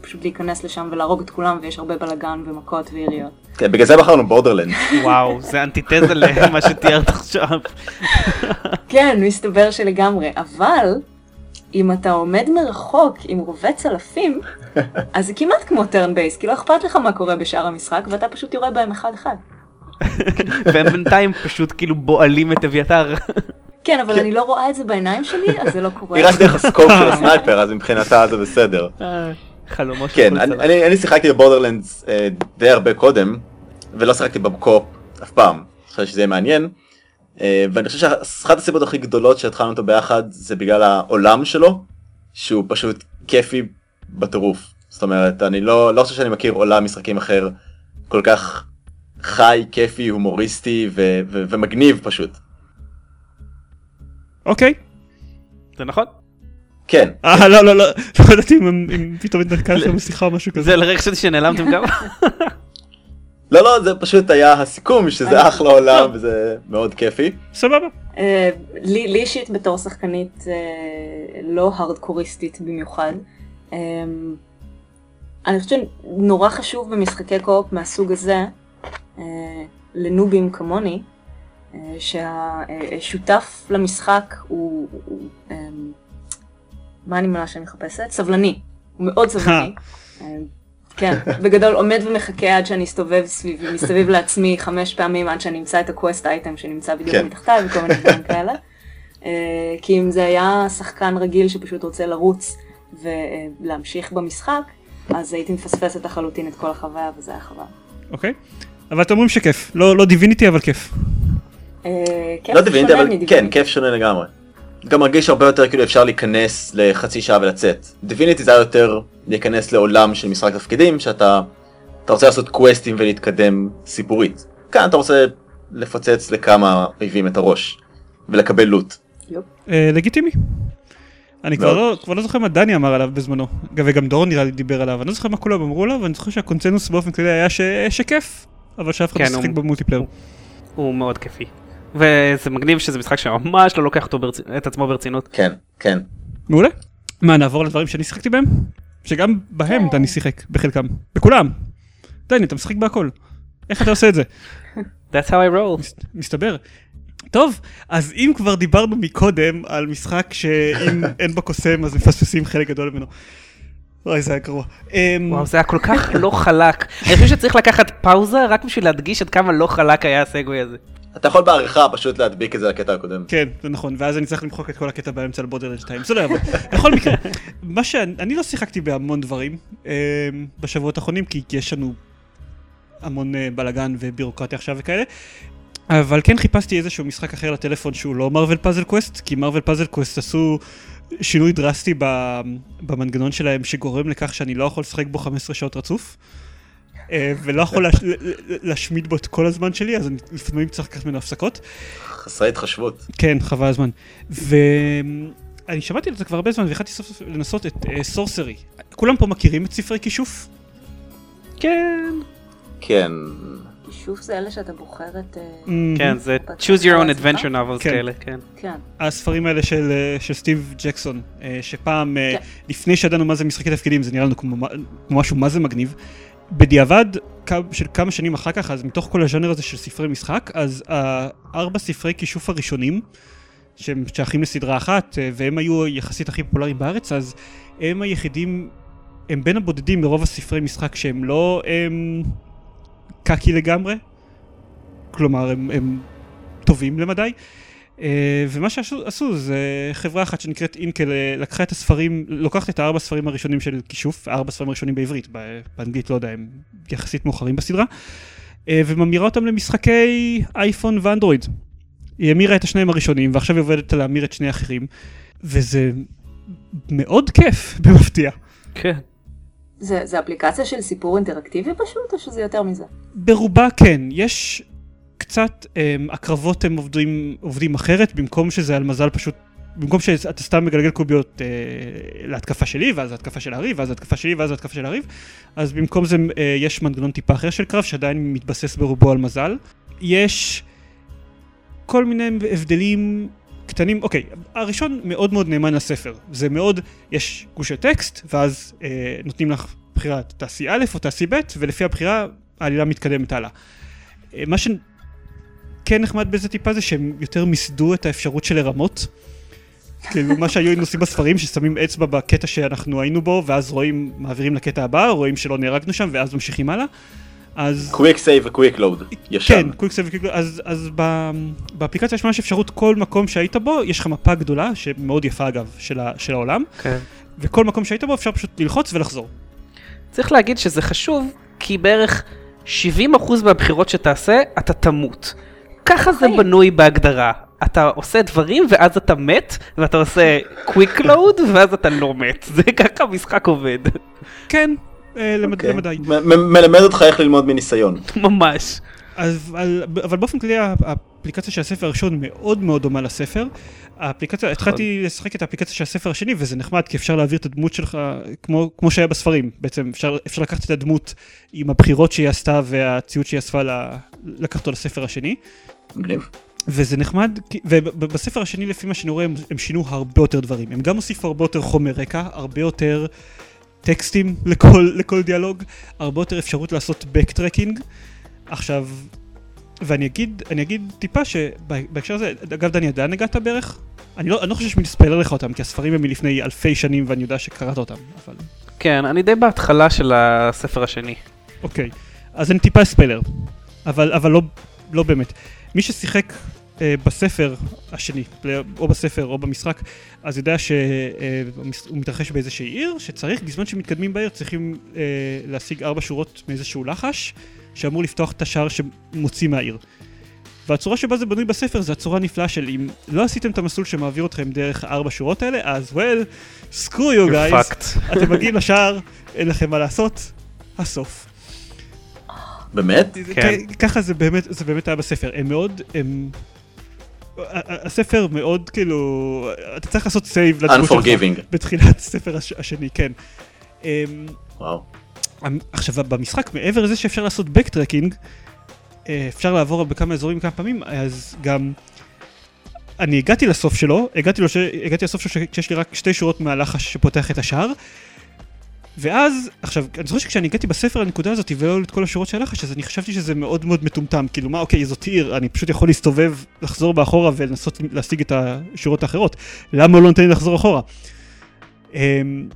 בפשוט להיכנס לשם ולהרוג את כולם ויש הרבה בלאגן ומכות ויריות. כן, בגלל זה בחרנו בורדרלנדס. וואו, זה אנטיתזה למה שתיארת עכשיו. כן, מסתבר שלגמרי, אבל אם אתה עומד מרחוק עם רובה צלפים, <laughs> אז זה כמעט כמו turn base, כי לא אכפת לך מה קורה בשאר המשחק, ואתה פשוט יורה בהם אחד אחד. והם בינתיים פשוט כאילו בועלים את אביתר. כן, אבל אני לא רואה את זה בעיניים שלי, אז זה לא <laughs> קורה. היא רק דרך הסקופ של הסנייפר, אז מבחינתה זה בסדר. אה, חלומו של כן, אני. אני, אני שיחקתי בבורדרלנדס אה, די הרבה קודם, ולא שיחקתי בקופ אף פעם. חשבתי שזה יהיה מעניין. אה, ואני חושב שאחת הסיבות הכי גדולות שהתחלנו אותו ביחד זה בגלל העולם שלו, שהוא פשוט כיפי בטירוף. זאת אומרת, אני לא, לא חושב שאני מכיר עולם משחקים אחר כל כך חי, כיפי, הומוריסטי ו- ו- ומגניב פשוט. אוקיי. זה נכון? כן, אה, לא, לא, לא, לא ידעתי אם פתאום התנתקה לכם שיחה או משהו כזה. זה לרגע חשבתי שנעלמתם גם. <laughs> לא לא זה פשוט היה הסיכום שזה אחלה עולם וזה מאוד כיפי. סבבה. אה, לי לי אישית בתור שחקנית אה, לא הארדקוריסטית במיוחד. אה, אני חושבת שנורא חשוב במשחקי קו-אופ מהסוג הזה, אה, לנובים כמוני, אה, שהשותף למשחק הוא, הוא אה, מה אני מנה שאני מחפשת? סבלני. הוא מאוד <laughs> סבלני. אה, כן, בגדול עומד ומחכה עד שאני אסתובב סביבי, מסביב לעצמי חמש פעמים עד שאני אמצא את הקווסט אייטם שנמצא בדיוק כן. מתחתיי וכל מיני דברים כאלה. <laughs> אה, כי אם זה היה שחקן רגיל שפשוט רוצה לרוץ ולהמשיך במשחק, אז הייתי מפספסת לחלוטין את כל החוויה וזה היה חבל. אוקיי. אבל אתם אומרים שכיף. לא לא דיוויניטי אבל כיף לא דיווינטי שונה אבל כן. כיף שונה לגמרי. גם מרגיש הרבה יותר כאילו אפשר להיכנס לחצי שעה ולצאת. דיוויניטי זה היה יותר להיכנס לעולם של משחק תפקידים שאתה אתה רוצה לעשות קווסטים ולהתקדם סיפורית. כאן אתה רוצה לפוצץ לכמה אויבים את הראש ולקבל לוט. אה, לגיטימי. אני כבר. לא, כבר לא זוכר מה דני אמר עליו בזמנו, וגם דורון נראה לי דיבר עליו, אני לא זוכר מה כולם אמרו עליו, ואני זוכר שהקונצנזוס באופן כללי היה ש... שכיף, אבל שאף אחד לא כן, שיחק הוא- במולטיפלייר. הוא מאוד כיפי. וזה מגניב שזה משחק שממש לא לוקח ברצ- את עצמו ברצינות. כן, כן. מעולה. מה, נעבור לדברים שאני שיחקתי בהם? שגם בהם דני שיחק, בחלקם. בכולם. דני, אתה משחק בהכל. איך אתה עושה את זה? <laughs> That's how I roll. מס- מסתבר. טוב, אז אם כבר דיברנו מקודם על משחק שאם <laughs> אין בו קוסם אז מפספסים חלק גדול ממנו. אוי, זה היה גרוע. אמ, וואו, זה היה כל כך לא חלק. אני חושב שצריך לקחת פאוזה רק בשביל להדגיש עד כמה לא חלק היה ה segue הזה. אתה יכול בעריכה פשוט להדביק את זה לקטע הקודם. כן, זה נכון, ואז אני צריך למחוק את כל הקטע באמצע ל-Borderlands 2, זה לא יעבוד. בכל מקרה, מה שאני אני לא שיחקתי בהמון דברים אמ, בשבועות האחרונים, כי יש לנו המון אה, בלאגן ובירוקרטיה עכשיו וכאלה, אבל כן חיפשתי איזשהו משחק אחר לטלפון שהוא לא Marvel Puzzle Quest, כי Marvel Puzzle Quest עשו שינוי דרסטי במנגנון שלהם שגורם לכך שאני לא יכול לשחק בו 15 שעות רצוף. אה, ולא יכול להש- להשמיד בו את כל הזמן שלי, אז אני לפעמים צריך לקחת ממנו הפסקות. חסרי התחשבות. כן, חבל הזמן. ואני שמעתי על זה כבר הרבה זמן והחלטתי סוף סוף לנסות את סורסרי. כולם פה מכירים את ספרי כישוף? כן, כן. כישוף זה אלה שאתה בוחר את... אה, כן, זה choose your own adventure novels כן. כאלה, כן. כן. הספרים האלה של, אה, סטיב ג'קסון, אה, שפעם, אה, כן. לפני שידענו מה זה משחקי תפקידים, זה נראה לנו כמו משהו מה זה מגניב. בדיעבד, של כמה שנים אחר כך, אז מתוך כל הז'אנר הזה של ספרי משחק, אז הארבע ספרי כישוף הראשונים, שהם שייכים לסדרה אחת, אה, והם היו יחסית הכי פופולריים בארץ, אז הם היחידים, הם בין הבודדים מרוב הספרי משחק שהם לא הם, קקי לגמרי, כלומר הם, הם טובים למדי. אה, ומה שעשו עשו זה חברה אחת שנקראת אינקל אה, לקחה את הספרים, לוקחת את הארבע ספרים הראשונים של כישוף, הארבע ספרים הראשונים בעברית, באנגלית לא יודע, הם יחסית מאוחרים בסדרה, אה, וממירה אותם למשחקי אייפון ואנדרואיד. היא המירה את השניים הראשונים ועכשיו היא עובדת להמיר את שני האחרים, וזה מאוד כיף <laughs> במפתיע. כן. זה, זה אפליקציה של סיפור אינטראקטיבי פשוט, או שזה יותר מזה? ברובה כן, יש קצת, um, הקרבות הם עובדים, עובדים אחרת, במקום שזה על מזל פשוט, במקום שאתה סתם מגלגל קוביות uh, להתקפה שלי, ואז להתקפה של הריב, ואז להתקפה שלי, ואז להתקפה של הריב, אז במקום זה uh, יש מנגנון טיפה אחר של קרב, שעדיין מתבסס ברובו על מזל. יש כל מיני הבדלים קטנים, אוקיי, הראשון מאוד מאוד נאמן לספר, זה מאוד, יש גושי טקסט, ואז אה, נותנים לך בחירה, תעשי א' או תעשי ב', ולפי הבחירה העלילה מתקדמת הלאה. אה, מה שכן נחמד בזה טיפה זה שהם יותר מיסדו את האפשרות של לרמות. כאילו מה שהיו עושים בספרים ששמים אצבע בקטע שאנחנו היינו בו ואז רואים מעבירים לקטע הבא רואים שלא נהרגנו שם ואז ממשיכים הלאה. אז קוויק סייב וקוויק לואוד. ישן. כן, quick save ו quick אז, אז ב, באפליקציה יש ממש אפשרות כל מקום שהיית בו יש לך מפה גדולה שמאוד יפה אגב של, ה, של העולם כן. וכל מקום שהיית בו אפשר פשוט ללחוץ ולחזור. צריך להגיד שזה חשוב, כי בערך 70% מהבחירות שתעשה, אתה תמות. ככה זה. בנוי בהגדרה. אתה עושה דברים ואז אתה מת, ואתה עושה קוויק לואוד ואז אתה לא מת. זה ככה המשחק עובד. כן, אה, אוקיי. למדי. מלמד אותך איך ללמוד מניסיון. ממש. אבל, באופן כללי האפליקציה של הספר הראשון מאוד מאוד דומה לספר. האפליקציה, התחלתי לשחק את האפליקציה של הספר השני וזה נחמד כי אפשר להעביר את הדמות שלך כמו, כמו שהיה בספרים. בעצם אפשר, אפשר לקחת את הדמות עם הבחירות שהיא עשתה והציוד שהיא אספה, לקחת אותו לספר השני. מגניב. וזה נחמד, ובספר השני לפי מה שאני רואה הם, הם שינו הרבה יותר דברים. הם גם הוסיפו הרבה יותר חומר רקע, הרבה יותר טקסטים לכל, לכל דיאלוג, הרבה יותר אפשרות לעשות backtracking. עכשיו, ואני אגיד, אני אגיד טיפה שבהקשר הזה, אגב דני, עדיין הגעת בערך? אני לא, אני לא חושב שאני אספיילר לך אותם, כי הספרים הם מלפני אלפי שנים ואני יודע שקראת אותם, אבל כן, אני די בהתחלה של הספר השני. אוקיי. אז אני טיפה ספיילר, אבל, אבל לא, לא באמת. מי ששיחק אה, בספר השני, או בספר או במשחק, אז יודע שהוא מתרחש באיזושהי עיר, שצריך, בזמן שמתקדמים בעיר, צריכים אה, להשיג ארבע שורות מאיזשהו לחש, שאמור לפתוח את השער שמוציא מהעיר. והצורה שבה זה בנוי בספר זה הצורה הנפלאה של אם לא עשיתם את המסלול שמעביר אתכם דרך הארבע שורות האלה, אז well, screw you guys. אתם מגיעים לשער, אין לכם מה לעשות, הסוף. באמת? כן. ככה זה באמת, זה באמת היה בספר, הם מאוד, הם... הספר מאוד כאילו, אתה צריך לעשות סייב לדמות שלך Unforgiving. בתחילת הספר הש- השני, כן. אמ, וואו. עכשיו במשחק מעבר לזה שאפשר לעשות backtracking, אה, אפשר לעבור בכמה אזורים כמה פעמים, אז גם אני הגעתי לסוף שלו, הגעתי, לו ש... הגעתי לסוף שלו כשיש לי רק שתי שורות מהלחש שפותח את השער, ואז, עכשיו, אני זוכר שכשאני הגעתי בספר לנקודה הזאת ולא את כל השורות של הלחש, אז אני חשבתי שזה מאוד מאוד מטומטם, כאילו מה, אוקיי, זאת עיר, אני פשוט יכול להסתובב, לחזור באחורה ולנסות להשיג את השורות האחרות, למה לא נותן לי לחזור אחורה? אמ,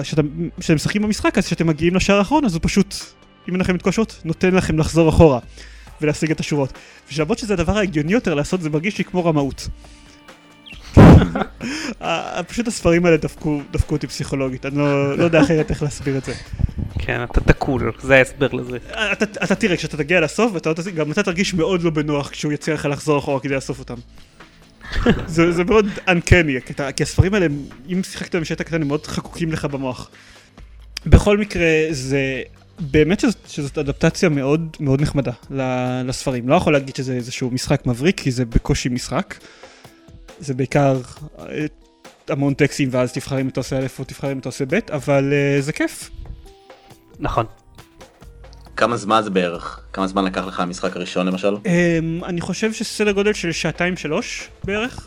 כשאתם משחקים במשחק אז כשאתם מגיעים לשער האחרון אז הוא פשוט אם אין לכם את כל השורות נותן לכם לחזור אחורה ולהשיג את השורות. ושלמרות שזה הדבר ההגיוני יותר לעשות זה מרגיש לי כמו רמאות. ה- פשוט הספרים האלה דפקו, אותי פסיכולוגית אני לא, לא יודע אחרת איך להסביר את זה. כן, אתה תקול, זה ההסבר לזה. אתה, אתה תראה כשאתה תגיע לסוף גם אתה תרגיש מאוד לא בנוח כשהוא יציע לך לחזור אחורה כדי לאסוף אותם. <laughs> זה, זה מאוד uncanny, כי הספרים האלה, אם שיחקת בהם כשהיית קטן, הם מאוד חקוקים לך במוח. בכל מקרה, זה באמת שזאת, שזאת אדפטציה מאוד מאוד נחמדה לספרים. לא יכול להגיד שזה איזשהו משחק מבריק, כי זה בקושי משחק. זה בעיקר אה, המון טקסטים, ואז תבחר אם אתה עושה א' או תבחר אם אתה עושה ב', אבל אה, זה כיף. נכון. כמה זמן זה בערך? כמה זמן לקח לך המשחק הראשון למשל? אמ, אני חושב שסדר גודל של שעתיים שלוש בערך,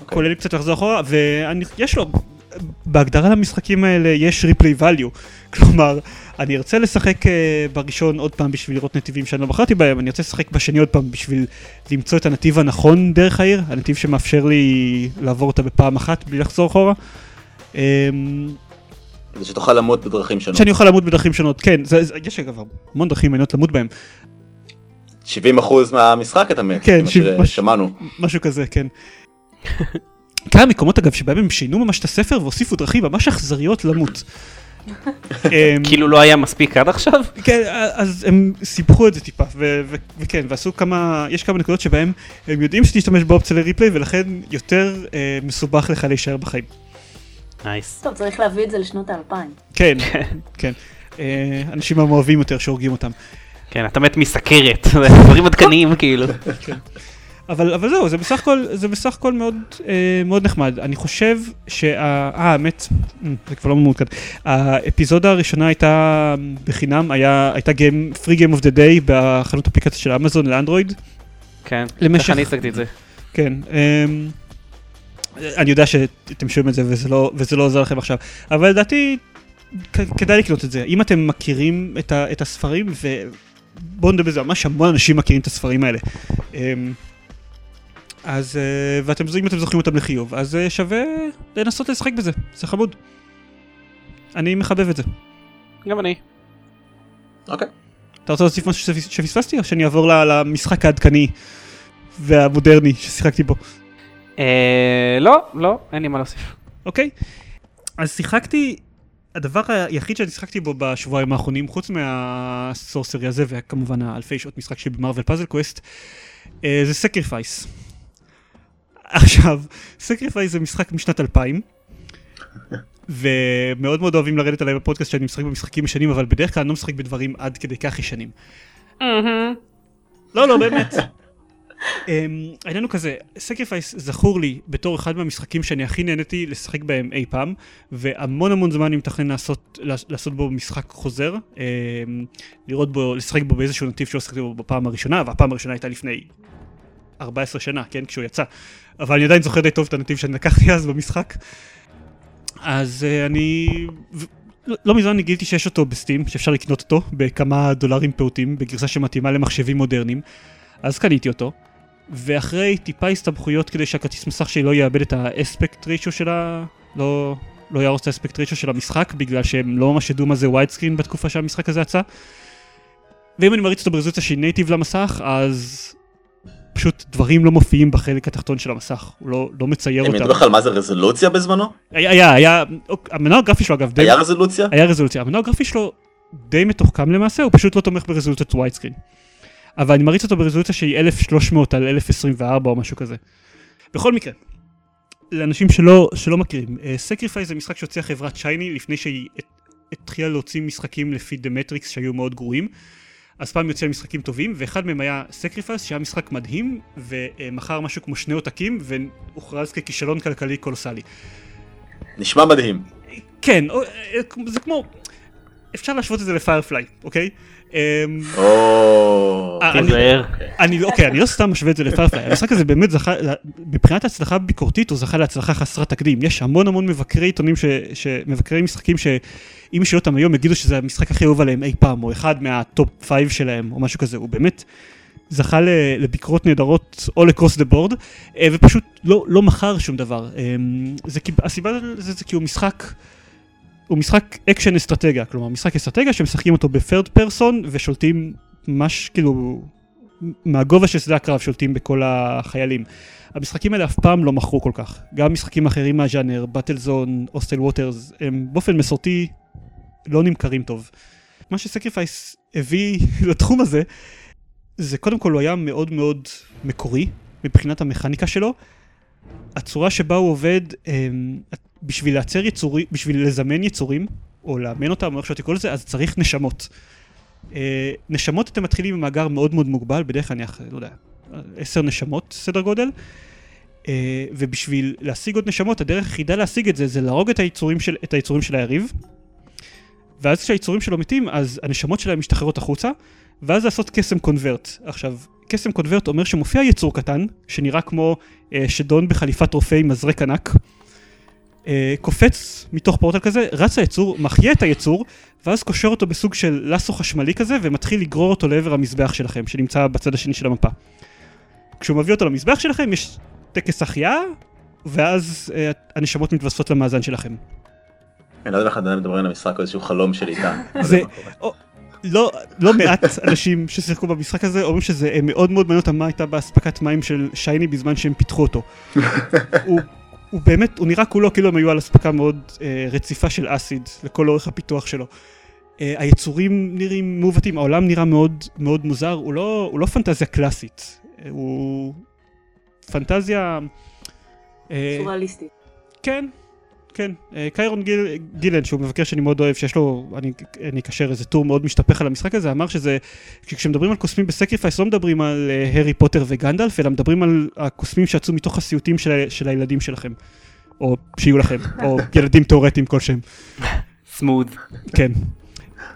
אוקיי. כולל קצת לחזור אחורה, ויש לו, בהגדרה למשחקים האלה יש ריפלי value, <laughs> כלומר, אני ארצה לשחק אה, בראשון עוד פעם בשביל לראות נתיבים שאני לא בחרתי בהם, אני ארצה לשחק בשני עוד פעם בשביל למצוא את הנתיב הנכון דרך העיר, הנתיב שמאפשר לי לעבור אותה בפעם אחת בלי לחזור אחורה. אמ, זה שתוכל למות בדרכים שונות. שאני אוכל למות בדרכים שונות, כן, זה, זה, יש אגב המון דרכים מעניינות למות בהם. 70% מהמשחק אתה מת, כן, מה שבעים- ששמענו. משהו כזה, כן. <laughs> כמה מקומות אגב שבהם הם שינו ממש את הספר והוסיפו דרכים ממש אכזריות למות. אמ, כאילו לא היה מספיק עד עכשיו? כן, אז הם סיפחו את זה טיפה, וכן, ועשו כמה, יש כמה נקודות שבהם הם יודעים שתשתמש באופציה ל replay ולכן יותר אה, מסובך לך להישאר בחיים. nice. טוב, צריך להביא את זה לשנות האלפיים. כן, <laughs> כן. אה, אנשים המאוהבים יותר שהורגים אותם. כן, אתה מת מסכרת, <laughs> דברים עדכניים כאילו. אבל, אבל זהו, זה בסך הכל, זה בסך הכל מאוד, אה, מאוד נחמד. אני חושב שה... אה, האמת, אה, זה כבר לא מעודכן. האפיזודה הראשונה הייתה בחינם, היה, הייתה game, free game of the day בחנות אפליקציה של אמזון לאנדרואיד. כן, למשך- אני השגתי את זה? כן. אמ, אני יודע שאתם שומעים את זה וזה לא, וזה לא עוזר לכם עכשיו, אבל לדעתי כדאי לקנות את זה. אם אתם מכירים את, ה, את הספרים, ובואו נדבר בזה, ממש המון אנשים מכירים את הספרים האלה. אמ, אז, אה, ואתם, אם אתם זוכרים אותם לחיוב, אז אה, שווה לנסות לשחק בזה, זה חמוד. אני מחבב את זה. גם אני. אוקיי. אתה רוצה להוסיף משהו שפס- שפספסתי, או שאני אעבור למשחק העדכני והמודרני ששיחקתי בו? אה, לא, לא, אין לי מה להוסיף. אוקיי? אז שיחקתי, הדבר היחיד שאני שיחקתי בו בשבועיים האחרונים, חוץ מה-Sorcery הזה, וכמובן האלפי שעות משחק שלי ב-Marvel Puzzle Quest, זה Sacrifice. עכשיו, Sacrifice זה משחק משנת 2000, ומאוד מאוד אוהבים לרדת עליי בפודקאסט שאני משחק במשחקים ישנים, אבל בדרך כלל אני לא משחק בדברים עד כדי כך ישנים. לא, לא, באמת. אמ, העניין הוא כזה, Sacrifice זכור לי בתור אחד מהמשחקים שאני הכי נהניתי לשחק בהם אי פעם, והמון המון זמן אני מתכנן לעשות, לעשות בו משחק חוזר, אמ, לראות בו, לשחק בו באיזשהו נתיב שלא שיחקתי בו בפעם הראשונה, והפעם הראשונה הייתה לפני 14 שנה, כן, כשהוא יצא. אבל אני עדיין זוכר די טוב את הנתיב שאני לקחתי אז במשחק. אז uh, אני... לא- לא מזמן אני גיליתי שיש אותו ב-Steam, שאפשר לקנות אותו בכמה דולרים פעוטים, בגרסה שמתאימה למחשבים מודרניים. אז קניתי אותו, ואחרי טיפה הסתבכויות כדי שהכרטיס מסך שלי לא יאבד את האספקט רישו של ה... לא... לא יהרוס את האספקט רישו של המשחק, בגלל שהם לא ממש ידעו מה זה וייד בתקופה שהמשחק הזה יצא. ואם אני מריץ אותו ברזולוציה שהיא נייטיב למסך, אז פשוט דברים לא מופיעים בחלק התחתון של המסך, הוא לא, לא מצייר הם אותם. ידעו בכלל מה זה רזולוציה בזמנו? היה, היה, היה, אוק, המנוע הגרפי שלו אגב, די, היה רזולוציה? היה רזולוציה, המנוע הגרפי שלו די מתוחכם למעשה, הוא פשוט לא תומך ברזולוציות widescreen. אבל אני מריץ אותו ברזולוציה שהיא 1300 על 1024 או משהו כזה. בכל מקרה, לאנשים שלא, שלא מכירים, Sacrifice זה משחק שהוציאה חברת Shiny לפני שהיא הת- התחילה להוציא משחקים לפי The Matrix שהיו מאוד גרועים. אז פעם הוציאה משחקים טובים, ואחד מהם היה Sacrifice שהיה משחק מדהים, ומכר משהו כמו שני עותקים, והוכרז ככישלון כלכלי קולוסלי. נשמע מדהים. כן, אה, זה כמו, אפשר להשוות את זה ל-Firefly, אוקיי? אמ. אה, אני- תיזהר. אני, לא- אני סתם משווה את זה ל-Firefly, המשחק הזה באמת זכה, מבחינת הצלחה ביקורתית הוא זכה להצלחה חסרת תקדים. יש המון המון מבקרי עיתונים, ש, ש, מבקרי משחקים שאם ישאלו אותם היום יגידו שזה המשחק הכי אהוב עליהם אי פעם, או אחד מה top five שלהם, או משהו כזה, הוא באמת זכה ל- לביקורות נהדרות all across the board, ופשוט לא, מכר שום דבר. זה, כי- הסיבה לזה זה כי הוא משחק... הוא משחק אקשן אסטרטגיה, כלומר משחק אסטרטגיה שמשחקים אותו ב third person ושולטים ממש כאילו מהגובה של שדה הקרב שולטים בכל החיילים. המשחקים האלה אף פעם לא מכרו כל כך. גם משחקים אחרים מהז'אנר, Battlezone, Hostile Waters, הם באופן מסורתי לא נמכרים טוב. מה ש-Sacrifice הביא <laughs> לתחום הזה, זה קודם כל הוא היה מאוד מאוד מקורי, מבחינת המכניקה שלו. הצורה שבה הוא עובד, אה, בשביל לייצר יצורים, בשביל לזמן יצורים, או לאמן אותם, או איך שאתה קורא לזה, אז צריך נשמות. אה, נשמות אתם מתחילים עם מאגר מאוד מאוד מוגבל, בדרך כלל אני, לא יודע, עשר נשמות סדר גודל. אה, ובשביל להשיג עוד נשמות, הדרך היחידה להשיג את זה, זה להרוג את היצורים של, את היצורים של היריב. ואז כשהיצורים שלו מתים, אז הנשמות שלהם משתחררות החוצה, ואז לעשות קסם קונברט. עכשיו, קסם קונברט אומר שמופיע יצור קטן, שנראה כמו אה, שדון בחליפת רופא עם מזרק ענק, אה, קופץ מתוך פורטל כזה, רץ היצור, מחיה את היצור, ואז קושר אותו בסוג של לסו חשמלי כזה, ומתחיל לגרור אותו לעבר המזבח שלכם, שנמצא בצד השני של המפה. כשהוא מביא אותו למזבח שלכם, יש טקס החייאה, ואז אה, הנשמות מתווספות למאזן שלכם. אני לא יודע איך עדיין מדברים על המשחק או איזשהו חלום שלי איתה. זה, לא, לא מעט אנשים ששיחקו במשחק הזה אומרים שזה אה, מאוד מאוד מעניין אותם מה הייתה באספקת מים של שייני בזמן שהם פיתחו אותו. <laughs> הוא, הוא באמת, הוא נראה כולו כאילו הם היו על אספקה מאוד אה, רציפה של אסיד לכל אורך הפיתוח שלו. אה, היצורים נראים מעוותים, העולם נראה מאוד מאוד מוזר, הוא לא, הוא לא פנטזיה קלאסית, אה, הוא פנטזיה... אה, סוריאליסטית. כן, כן. אה, Kieron Gill, Gillen, שהוא מבקר שאני מאוד אוהב, שיש לו, אני, אני אקשר איזה טור מאוד משתפך על המשחק הזה, אמר שזה, כשמדברים על קוסמים ב-Sacrifice לא מדברים על uh, הארי פוטר וגנדלף, אלא מדברים על הקוסמים שיצאו מתוך הסיוטים של, של הילדים שלכם. או שיהיו לכם, או <laughs> ילדים תאורטיים כלשהם. סמוד. כן.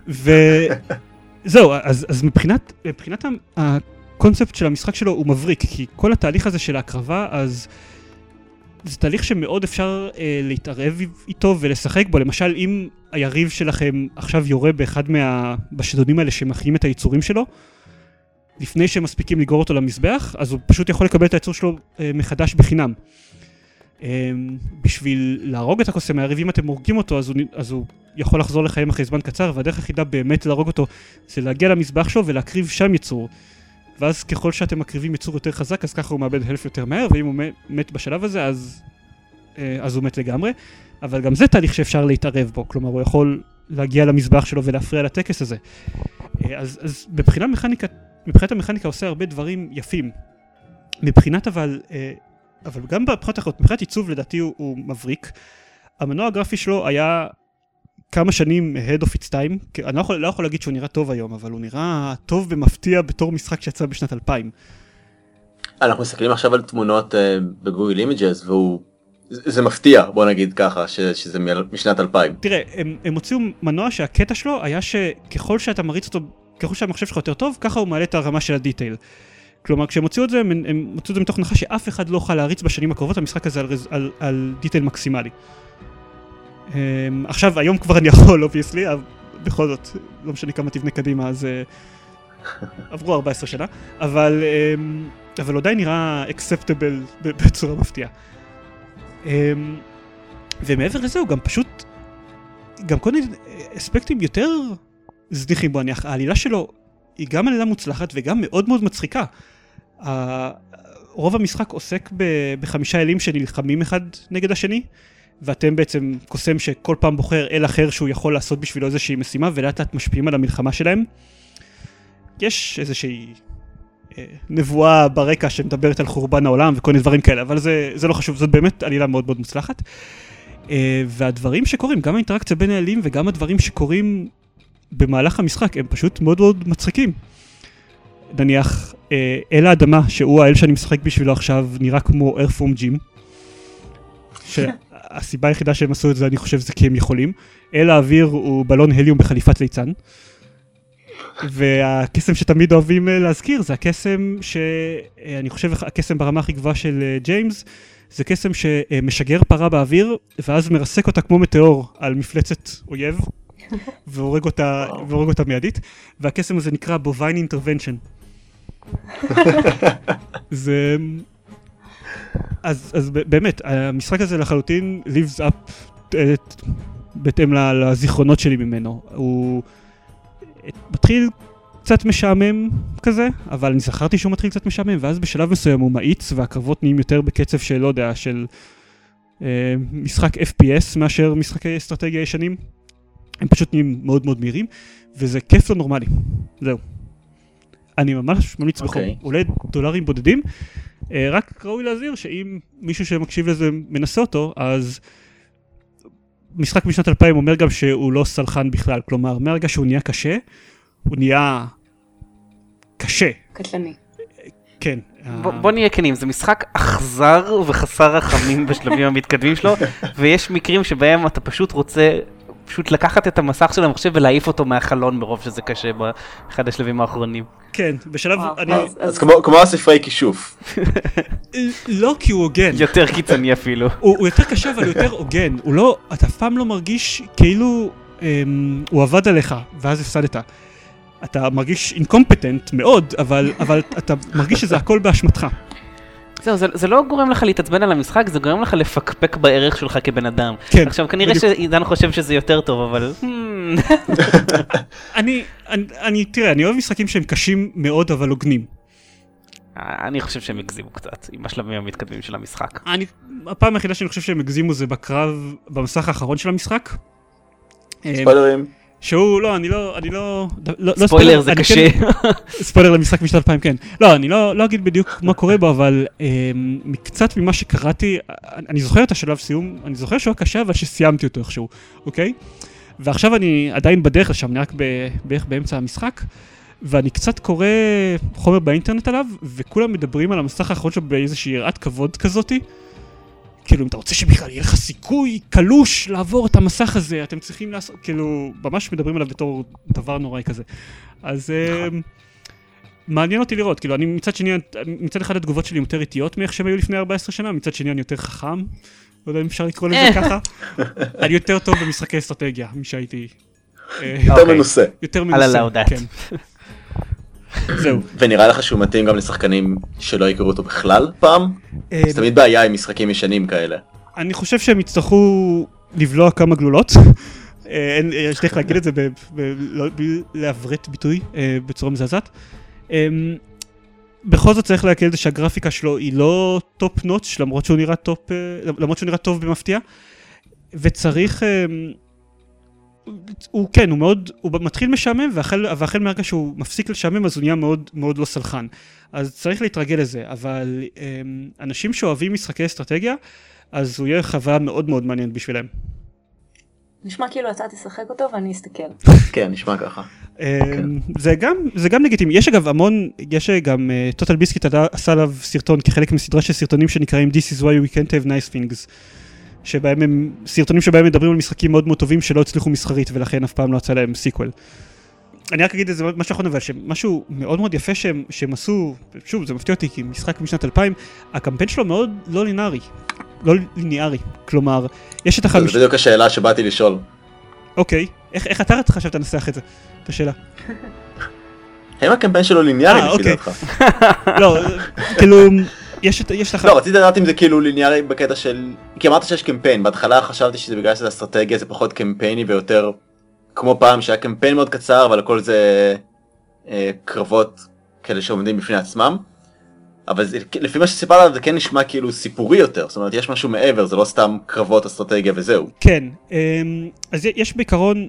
וזהו, אז, אז מבחינת, מבחינת הקונספט של המשחק שלו הוא מבריק, כי כל התהליך הזה של ההקרבה, אז זה תהליך שמאוד אפשר אה, להתערב איתו ולשחק בו. למשל, אם היריב שלכם עכשיו יורה באחד מה... בשדונים האלה שמחיים את היצורים שלו, לפני שהם מספיקים לגרור אותו למזבח, אז הוא פשוט יכול לקבל את היצור שלו אה, מחדש בחינם. אה, בשביל להרוג את הקוסם היריב, אם אתם הורגים אותו, אז הוא, אז הוא יכול לחזור לחיים אחרי זמן קצר, והדרך היחידה באמת להרוג אותו זה להגיע למזבח שלו ולהקריב שם יצור. ואז ככל שאתם מקריבים יצור יותר חזק, אז ככה הוא מאבד הלף יותר מהר, ואם הוא מת בשלב הזה, אז, אה, אז הוא מת לגמרי. אבל גם זה תהליך שאפשר להתערב בו, כלומר הוא יכול להגיע למזבח שלו ולהפריע לטקס הזה. אה, אז, אז מבחינת המכניקה, מבחינת המכניקה עושה הרבה דברים יפים. מבחינת אבל, אה, אבל גם מבחינת אחרות, מבחינת עיצוב לדעתי הוא, הוא מבריק. המנוע הגרפי שלו היה כמה שנים ahead of its time, אני לא יכול, לא יכול להגיד שהוא נראה טוב היום, אבל הוא נראה טוב במפתיע בתור משחק שיצא בשנת 2000. אנחנו מסתכלים עכשיו על תמונות uh, ב-Google Images והוא זה מפתיע בוא נגיד ככה ש, שזה משנת 2000. תראה הם, הם הוציאו מנוע שהקטע שלו היה שככל שאתה מריץ אותו ככל שהמחשב שלך יותר טוב ככה הוא מעלה את הרמה של ה detail. כלומר כשהם הוציאו את זה הם, הם הוציאו את זה מתוך הנחה שאף אחד לא יוכל להריץ בשנים הקרובות המשחק הזה על, על, על detail מקסימלי. Um, עכשיו, היום כבר אני יכול, obviously, אבל בכל זאת, לא משנה כמה תבנה קדימה, אז uh, עברו 14 שנה, אבל, um, אבל עדיין נראה acceptable בצורה מפתיעה. Um, ומעבר לזה הוא גם פשוט, גם כל מיני אספקטים יותר זניחים בו, אני, העלילה שלו היא גם עלילה מוצלחת וגם מאוד מאוד מצחיקה. רוב המשחק עוסק בחמישה אלים שנלחמים אחד נגד השני. ואתם בעצם קוסם שכל פעם בוחר אל אחר שהוא יכול לעשות בשבילו איזושהי משימה ולאט לאט משפיעים על המלחמה שלהם. יש איזושהי אה, נבואה ברקע שמדברת על חורבן העולם וכל מיני דברים כאלה, אבל זה, זה לא חשוב, זאת באמת עלילה מאוד מאוד מוצלחת. אה, והדברים שקורים, גם האינטראקציה בין האלים וגם הדברים שקורים במהלך המשחק הם פשוט מאוד מאוד מצחיקים. נניח, אה, אל האדמה, שהוא האל שאני משחק בשבילו עכשיו, נראה כמו ארפום ג'ים. הסיבה היחידה שהם עשו את זה, אני חושב, זה כי הם יכולים. אל האוויר הוא בלון הליום בחליפת ליצן. והקסם שתמיד אוהבים אה, להזכיר זה הקסם שאני חושב הקסם ברמה הכי גבוהה של אה, ג'יימס זה קסם שמשגר פרה באוויר ואז מרסק אותה כמו מטאור על מפלצת אויב <laughs> והורג אותה, והורג אותה מיידית והקסם הזה נקרא בוביין אינטרוונשן. <laughs> זה אז, אז באמת, המשחק הזה לחלוטין lives up את, בהתאם לזיכרונות שלי ממנו. הוא מתחיל קצת משעמם כזה, אבל אני זכרתי שהוא מתחיל קצת משעמם, ואז בשלב מסוים הוא מאיץ והקרבות נהיים יותר בקצב של, לא יודע, של אה, משחק FPS מאשר משחקי אסטרטגיה ישנים. הם פשוט נהיים מאוד מאוד מהירים, וזה כיף לא נורמלי. זהו. אני ממש ממליץ okay. בחום. אוקיי. עולה דולרים בודדים. אה, רק ראוי להזהיר שאם מישהו שמקשיב לזה מנסה אותו, אז משחק משנת 2000 אומר גם שהוא לא סלחן בכלל, כלומר מהרגע שהוא נהיה קשה, הוא נהיה קשה, קטלני. כן. בוא, אה, בוא נהיה כנים, זה משחק אכזר וחסר רחמים בשלבים המתקדמים שלו, <laughs> ויש מקרים שבהם אתה פשוט רוצה פשוט לקחת את המסך של המחשב ולהעיף אותו מהחלון מרוב שזה קשה באחד השלבים האחרונים. כן, בשלב, וואו, אני, אז- אז כמו כמו הספרי כישוף. <laughs> לא כי הוא הוגן, יותר קיצוני אפילו. <laughs> הוא, הוא יותר קשה אבל יותר הוגן, הוא לא, אתה אף פעם לא מרגיש כאילו אמ, הוא עבד עליך ואז הפסדת. אתה מרגיש אינקומפטנט מאוד, אבל, אבל אתה מרגיש שזה הכל באשמתך. זהו, זה, זה לא גורם לך להתעצבן על המשחק, זה גורם לך לפקפק בערך שלך כבן אדם. כן, עכשיו, כנראה בדיוק. שעידן חושב שזה יותר טוב, אבל... hmm, <laughs> אני, אני, אני, תראה, אני אוהב משחקים שהם קשים מאוד אבל הוגנים. אני חושב שהם הגזימו קצת עם השלבים המתקדמים של המשחק. אני, הפעם היחידה שאני חושב שהם הגזימו זה בקרב במסך האחרון של המשחק. ספוילרים. שהוא, לא, אני לא, אני לא, לא, לא ספוילר זה קשה. כן, <laughs> ספוילר למשחק משנת 2000, כן. לא, אני לא, לא אגיד בדיוק מה קורה בו, אבל אמ, מקצת ממה שקראתי, אני אני זוכר את השלב סיום, אני זוכר שהוא היה קשה, אבל שסיימתי אותו איכשהו, אוקיי? ועכשיו אני עדיין בדרך לשם, אני רק בערך באמצע המשחק, ואני קצת קורא חומר באינטרנט עליו, וכולם מדברים על המסך האחרון שלו באיזושהי יראת כבוד כזאתי. כאילו, אם אתה רוצה שבכלל יהיה לך סיכוי קלוש לעבור את המסך הזה, אתם צריכים לעשות, כאילו, ממש מדברים עליו בתור דבר נוראי כזה. אז נכון. אמ, מעניין אותי לראות, כאילו, אני מצד שני, מצד אחד התגובות שלי יותר איטיות מאיך שהם היו לפני 14 שנה, מצד שני אני יותר חכם, לא יודע אם אפשר לקרוא לזה ככה. אני יותר טוב במשחקי אסטרטגיה משהייתי. אה, יותר אוקיי. מנוסה. יותר מנוסה. כן. זהו. ונראה לך שהוא מתאים גם לשחקנים שלא הכירו אותו בכלל פעם? אה, זה תמיד בעיה עם משחקים ישנים כאלה. אני חושב שהם יצטרכו לבלוע כמה גלולות. אה, אין- יש דרך להגיד את זה לא- בלי לעברת ביטוי אה, בצורה מזעזעת. אה, בכל זאת צריך להקל את זה שהגרפיקה שלו היא לא top notch למרות שהוא נראה אה, טוב במפתיע. וצריך, אה, הוא כן, הוא מאוד, הוא מתחיל משעמם והחל, והחל מהרגע שהוא מפסיק לשעמם אז הוא נהיה מאוד מאוד לא סלחן. אז צריך להתרגל לזה, אבל אה, אנשים שאוהבים משחקי אסטרטגיה אז הוא יהיה חוויה מאוד מאוד מעניינת בשבילם. נשמע כאילו אתה תשחק אותו ואני אסתכל. <laughs> כן, נשמע ככה. אמ, זה גם זה גם לגיטימי יש אגב המון יש גם TotalBiscuit עשה עליו סרטון כחלק מסדרה של סרטונים שנקראים This is why we can't have nice things. שבהם הם סרטונים שבהם מדברים על משחקים מאוד מאוד טובים שלא הצליחו מסחרית ולכן אף פעם לא יצא להם sequel. אני רק אגיד איזה משהו אחרון אבל שמשהו מאוד מאוד יפה שהם, שהם עשו שוב זה מפתיע אותי כי משחק משנת 2000 הקמפיין שלו מאוד לא לינארי לא ליניארי כלומר יש את זו החמישה בדיוק השאלה שבאתי לשאול. אוקיי איך, איך אתה חשבת לנסח את זה את השאלה האם הקמפיין שלו ליניארי אה, לפי אוקיי. דעתך? לא, כאילו, יש יש לך... לא, רציתי לדעת אם זה כאילו ליניארי בקטע של... כי אמרת שיש קמפיין, בהתחלה חשבתי שזה בגלל שזה אסטרטגיה, זה פחות קמפייני ויותר כמו פעם שהיה קמפיין מאוד קצר, אבל הכל זה אה, קרבות כאלה שעומדים בפני עצמם. אבל זה, לפי מה שסיפרת עליו זה כן נשמע כאילו סיפורי יותר, זאת אומרת יש משהו מעבר, זה לא סתם קרבות אסטרטגיה וזהו. כן, אמ, אז יש בעיקרון,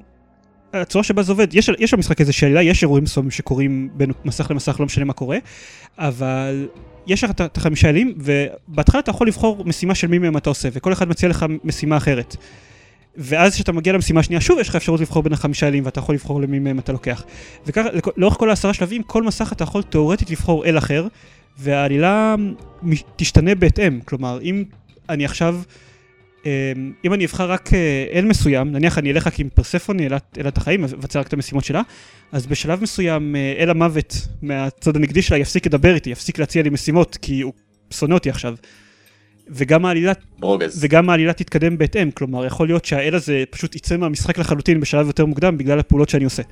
הצורה שבה זה עובד, יש, יש במשחק איזה שאלה, יש אירועים מסוימים שקורים בין מסך למסך, לא משנה מה קורה, אבל יש לך את- החמישה אלים, ובהתחלה אתה יכול לבחור משימה של מי מהם אתה עושה, וכל אחד מציע לך משימה אחרת. ואז כשאתה מגיע למשימה השנייה, שוב יש לך אפשרות לבחור בין החמישה אלים, ואתה יכול לבחור למי מהם אתה לוקח. וככה, לאורך כל העשרה שלבים, כל מסך אתה יכול תאורטית לבחור אל אחר, והעלילה תשתנה בהתאם. כלומר, אם אני עכשיו... אמ, אם אני אבחר רק אה, אל מסוים, נניח אני אלך רק עם פרספוני אלת אלת החיים, אבצע רק את המשימות שלה, אז בשלב מסוים אה, אל המוות מהצד הנגדי שלה יפסיק לדבר איתי, יפסיק להציע לי משימות, כי הוא שונא אותי עכשיו. וגם העלילה, ברוגז. וגם העלילה תתקדם בהתאם, כלומר יכול להיות שהאל הזה פשוט יצא מהמשחק לחלוטין בשלב יותר מוקדם בגלל הפעולות שאני עושה.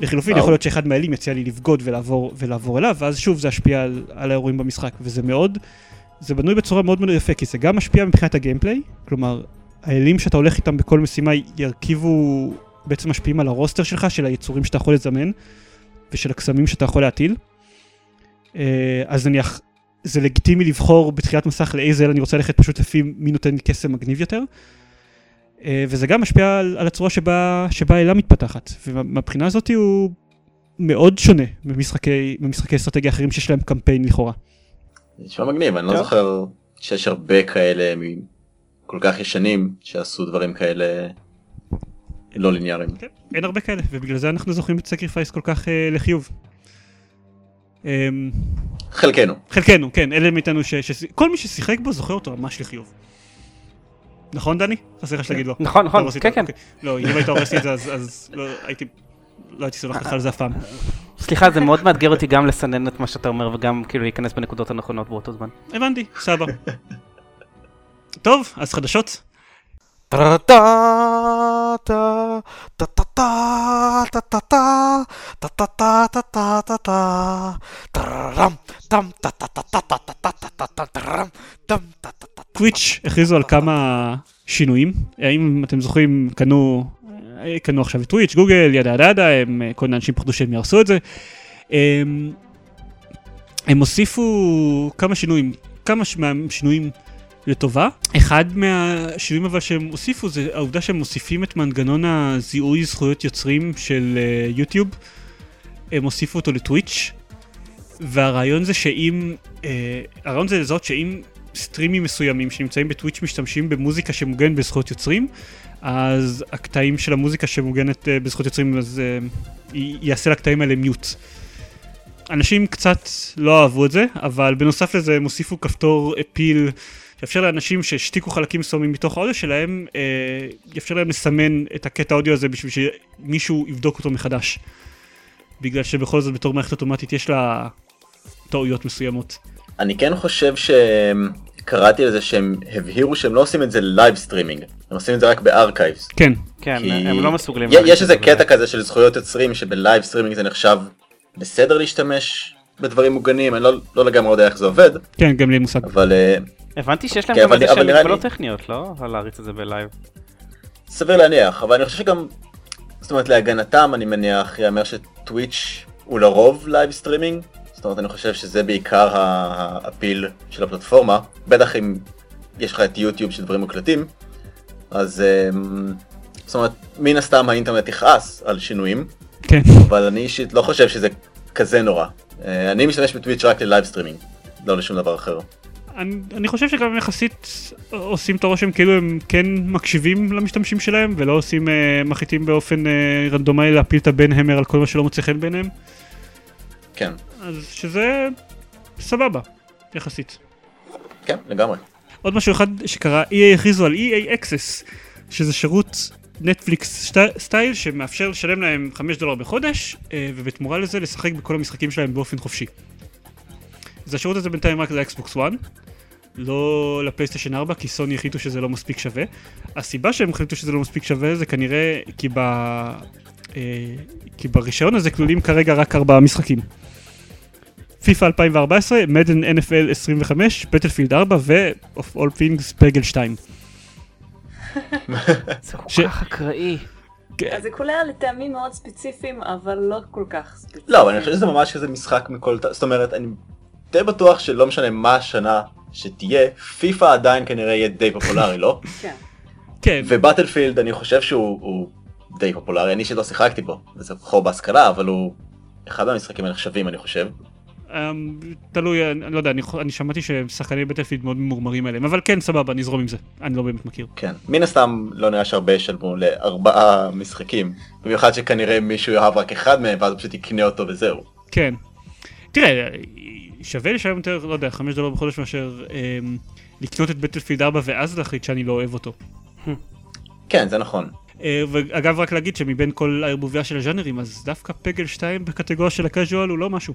לחילופין. יכול להיות שאחד מהאלים יציע לי לבגוד ולעבור, ולעבור אליו, ואז שוב זה ישפיע על, על האירועים במשחק, וזה מאוד, זה בנוי בצורה מאוד מאוד יפה, כי זה גם משפיע מבחינת הגיימפליי, כלומר, האלים שאתה הולך איתם בכל משימה ירכיבו, בעצם משפיעים על הרוסטר שלך, של היצורים שאתה יכול לזמן, ושל הקסמים שאתה יכול להטיל. אה, אז נניח, זה לגיטימי לבחור בתחילת מסך לאיזה אל אני רוצה ללכת פשוט לפי מי נותן לי קסם מגניב יותר. אה, וזה גם משפיע על, על הצורה שבה, שבה העלילה מתפתחת. ומהבחינה הזאת הוא מאוד שונה ממשחקי, ממשחקי אסטרטגיה אחרים שיש להם קמפיין לכאורה. נשמע מגניב, אני לא. זוכר שיש הרבה כאלה כל כך ישנים שעשו דברים כאלה לא ליניאריים. כן, אין הרבה כאלה, ובגלל זה אנחנו זוכרים את Sacrifice כל כך אה, לחיוב. אמ, חלקנו. חלקנו, כן, אלה מאיתנו ש... ש... כל מי ששיחק בו זוכר אותו ממש לחיוב. נכון דני? חסר לך שתגיד לא. נכון, נכון, כן, כן. אוקיי. לא, אם היית הורס את זה אז- אז לא הייתי... לא הייתי סולח לך על זה אף פעם. סליחה, זה מאוד מאתגר אותי גם לסנן את מה שאתה אומר וגם כאילו להיכנס בנקודות הנכונות באותו זמן. הבנתי, סבבה. טוב, אז חדשות. טוויץ' הכריזו על כמה שינויים. האם אתם זוכרים, קנו, קנו עכשיו את טוויץ', גוגל, ידה ידה ידה, הם, אה, כל מיני אנשים פחדו שהם יהרסו את זה. הם, הם הוסיפו כמה שינויים, כמה ש- מהשינויים לטובה. אחד מהשינויים אבל שהם הוסיפו זה העובדה שהם מוסיפים את מנגנון הזיהוי זכויות יוצרים של אה, יוטיוב. הם הוסיפו אותו לטוויץ', והרעיון זה שאם, אה, הרעיון זה לזהות שאם סטרימים מסוימים שנמצאים בטוויץ' משתמשים במוזיקה שמוגנת בזכויות יוצרים, אז הקטעים של המוזיקה שמוגנת אה, בזכויות יוצרים, אז אה, יעשה לקטעים האלה מיוט. אנשים קצת לא אהבו את זה, אבל בנוסף לזה הם הוסיפו כפתור אפיל שיאפשר לאנשים שהשתיקו חלקים מסוימים מתוך האודיו שלהם, אה, יאפשר להם לסמן את הקטע האודיו הזה בשביל שמישהו יבדוק אותו מחדש. בגלל שבכל זאת בתור מערכת אוטומטית יש לה טעויות מסוימות. אני כן חושב שקראתי על זה שהם הבהירו שהם לא עושים את זה live streaming, הם עושים את זה רק ב archives. כן, כן, כי הם לא מסוגלים. יש איזה קטע. כזה של זכויות יוצרים שב live streaming זה נחשב בסדר להשתמש בדברים מוגנים, אני לא, לא לגמרי יודע איך זה עובד, כן, אין לי מושג. אבל אה, הבנתי שיש להם כן, גם אבל- איזה אבל שהם מגבלות טכניות, לא? על להריץ את זה ב live. סביר להניח, אבל אני חושב שגם, זאת אומרת להגנתם אני מניח, יאמר שטוויץ' הוא לרוב live streaming, זאת אומרת אני חושב שזה בעיקר ה- ה feel של הפלטפורמה, בטח אם יש לך את יוטיוב של דברים מוקלטים, אז אמ, זאת אומרת מן הסתם האינטרנט יכעס על שינויים, כן. אבל אני אישית לא חושב שזה כזה נורא. אה, אני משתמש בטוויץ' רק ל live streaming, לא לשום דבר אחר. אני, אני חושב שגם יחסית עושים את הרושם כאילו הם כן מקשיבים למשתמשים שלהם ולא עושים, אה, מחליטים באופן אה, רנדומלי להפיל את הבן המר על כל מה שלא מוצא חן בעיניהם. כן, אז שזה סבבה, יחסית. כן, לגמרי. עוד משהו אחד שקרה, EA הכריזו על EA Access, שזה שירות נטפליקס סטייל שמאפשר לשלם להם 5 דולר בחודש, אה, ובתמורה לזה לשחק בכל המשחקים שלהם באופן חופשי. אז השירות הזה בינתיים רק לאקסבוקס 1, לא לפלייסטיישן 4, כי סוני החליטו שזה לא מספיק שווה. הסיבה שהם החליטו שזה לא מספיק שווה זה כנראה כי, ב... אה, כי ברישיון הזה כלולים כרגע רק ארבעה משחקים. פיפא 2014, מדן NFL 25, בטלפילד 4 ו-of all things פגל 2. זה כל ש- כך אקראי. אז זה קולע לטעמים מאוד ספציפיים, אבל לא כל כך ספציפיים. לא, אבל אני חושב שזה ממש כזה משחק מכל... זאת אומרת, אני די בטוח שלא משנה מה השנה שתהיה, פיפא עדיין כנראה יהיה די פופולרי, לא? <laughs> כן. כן, ובטלפילד אני חושב שהוא הוא די פופולרי, אני שלא שיחקתי בו, וזה חור בהשכלה, אבל הוא אחד מהמשחקים הנחשבים אני חושב. אמ, תלוי, אני לא יודע, אני אני שמעתי ששחקני בטלפילד מאוד ממורמרים עליהם, אבל כן, סבבה, נזרום עם זה, אני לא באמת מכיר. כן. מן הסתם לא נראה שהרבה ישלמו לארבעה משחקים, במיוחד שכנראה מישהו יאהב רק אחד מהם ואז פשוט יקנה אותו וזהו. כן. תראה, שווה לשלם יותר, לא יודע, 5 דולר בחודש מאשר אמ, לקנות את בטלפילד 4 ואז להחליט שאני לא אוהב אותו. כן, זה נכון. אה, ואגב, רק להגיד שמבין כל הערבוביה של הז'אנרים, אז דווקא פגל 2 בקטגוריה של הקאז'ואל הוא לא משהו.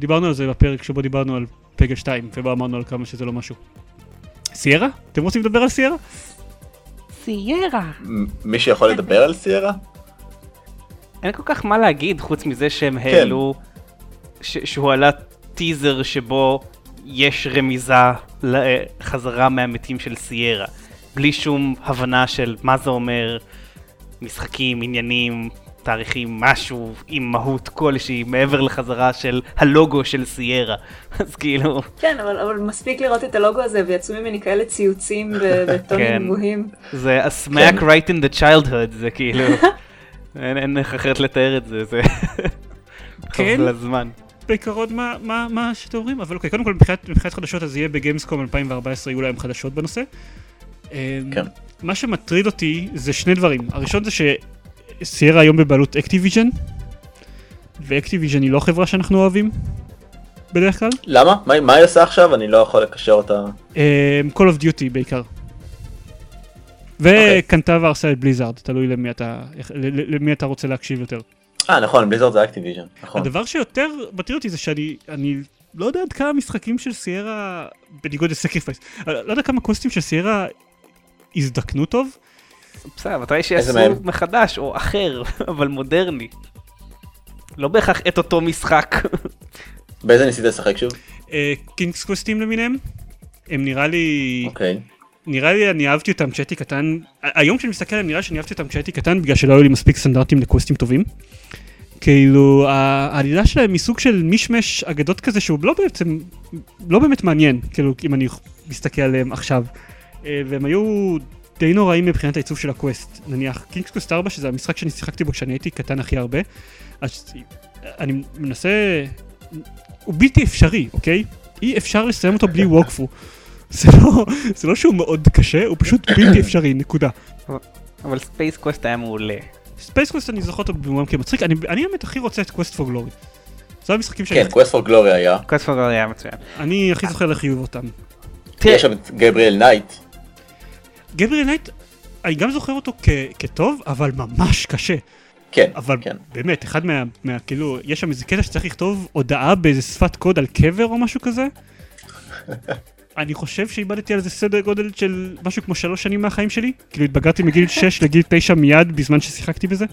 דיברנו על זה בפרק שבו דיברנו על פגל 2, ובו אמרנו על כמה שזה לא משהו. סיירה? אתם רוצים לדבר על סיירה? סיירה. מ- מישהו יכול לדבר על סיירה? אין כל כך מה להגיד חוץ מזה שהם כן. העלו, ש- שהוא עלה טיזר שבו יש רמיזה לחזרה מהמתים של סיירה. בלי שום הבנה של מה זה אומר, משחקים, עניינים, תאריכים, משהו עם מהות כלשהי מעבר לחזרה של הלוגו של סיירה. <laughs> אז כאילו, כן, אבל, אבל מספיק לראות את הלוגו הזה ויצאו ממני כאלה ציוצים <laughs> כן. בטונים גבוהים. זה a smack כן. right in the childhood, זה כאילו, <laughs> אין אין איך אחרת לתאר את זה, זה כן. טוב לזמן. בעיקרון מה, מה, מה שאתם אומרים, אבל אוקיי, קודם כל מבחינת, מבחינת חדשות אז יהיה בגיימסקום 2014 יהיו להם חדשות בנושא. אמ, כן. מה שמטריד אותי זה שני דברים, הראשון זה שסיירה היום בבעלות אקטיביז'ן, ואקטיביז'ן היא לא חברה שאנחנו אוהבים, בדרך כלל. למה? מה, מה היא עושה עכשיו? אני לא יכול לקשר אותה. אמ, Call of Duty בעיקר. וקנתה והרסה את בליזארד, תלוי למי אתה, למי אתה רוצה להקשיב יותר. אה נכון, בליזארד זה אקטיביז'ן. נכון. הדבר שיותר מטריד אותי זה שאני אני לא יודע עד כמה משחקים של סיירה, בניגוד ל Sacrifice, לא יודע כמה קווסטים של סיירה הזדקנו טוב. בסדר, מתי איזה שיעשו? מחדש או אחר, <laughs> אבל מודרני. לא בהכרח את אותו משחק. <laughs> באיזה ניסית לשחק שוב? קינגס קוסטים למיניהם, הם נראה לי, אוקיי. נראה לי אני אהבתי אותם כשהייתי קטן, היום כשאני מסתכל עליהם נראה שאני אהבתי אותם כשהייתי קטן בגלל שלא היו לי מספיק סטנדרטים לקוסטים טובים. כאילו העלילה שלהם היא סוג של מישמש אגדות כזה שהוא לא בעצם, לא באמת מעניין, כאילו אם אני מסתכל עליהם עכשיו. אה, והם היו די נוראים מבחינת העיצוב של ה quest. נניח King's Quest 4 שזה המשחק שאני שיחקתי בו כשאני הייתי קטן הכי הרבה. אז אני מנסה, הוא בלתי אפשרי, אוקיי? אי אפשר לסיים אותו בלי ווקפו. זה לא, זה לא שהוא מאוד קשה, הוא פשוט בלתי אפשרי, נקודה. אבל Space Quest היה מעולה. Space Quest אני זוכר אותו כמובן כמצחיק, אני, אני האמת הכי רוצה את Quest for Glory. זה המשחקים שאני, כן, Quest for Glory היה. Quest for היה מצוין. אני הכי זוכר לחיוב אותם. תראה, יש שם את Gabriel Knight. Gabriel Knight, אני גם זוכר אותו כ, כטוב, אבל ממש קשה. כן, אבל כן. באמת, אחד מה, מה, כאילו, יש שם איזה קטע שצריך לכתוב הודעה באיזה שפת קוד על קבר או משהו כזה. <laughs> אני חושב שאיבדתי על זה סדר גודל של משהו כמו שלוש שנים מהחיים שלי. כאילו התבגרתי מגיל <laughs> 6 לגיל 9 מיד בזמן ששיחקתי בזה.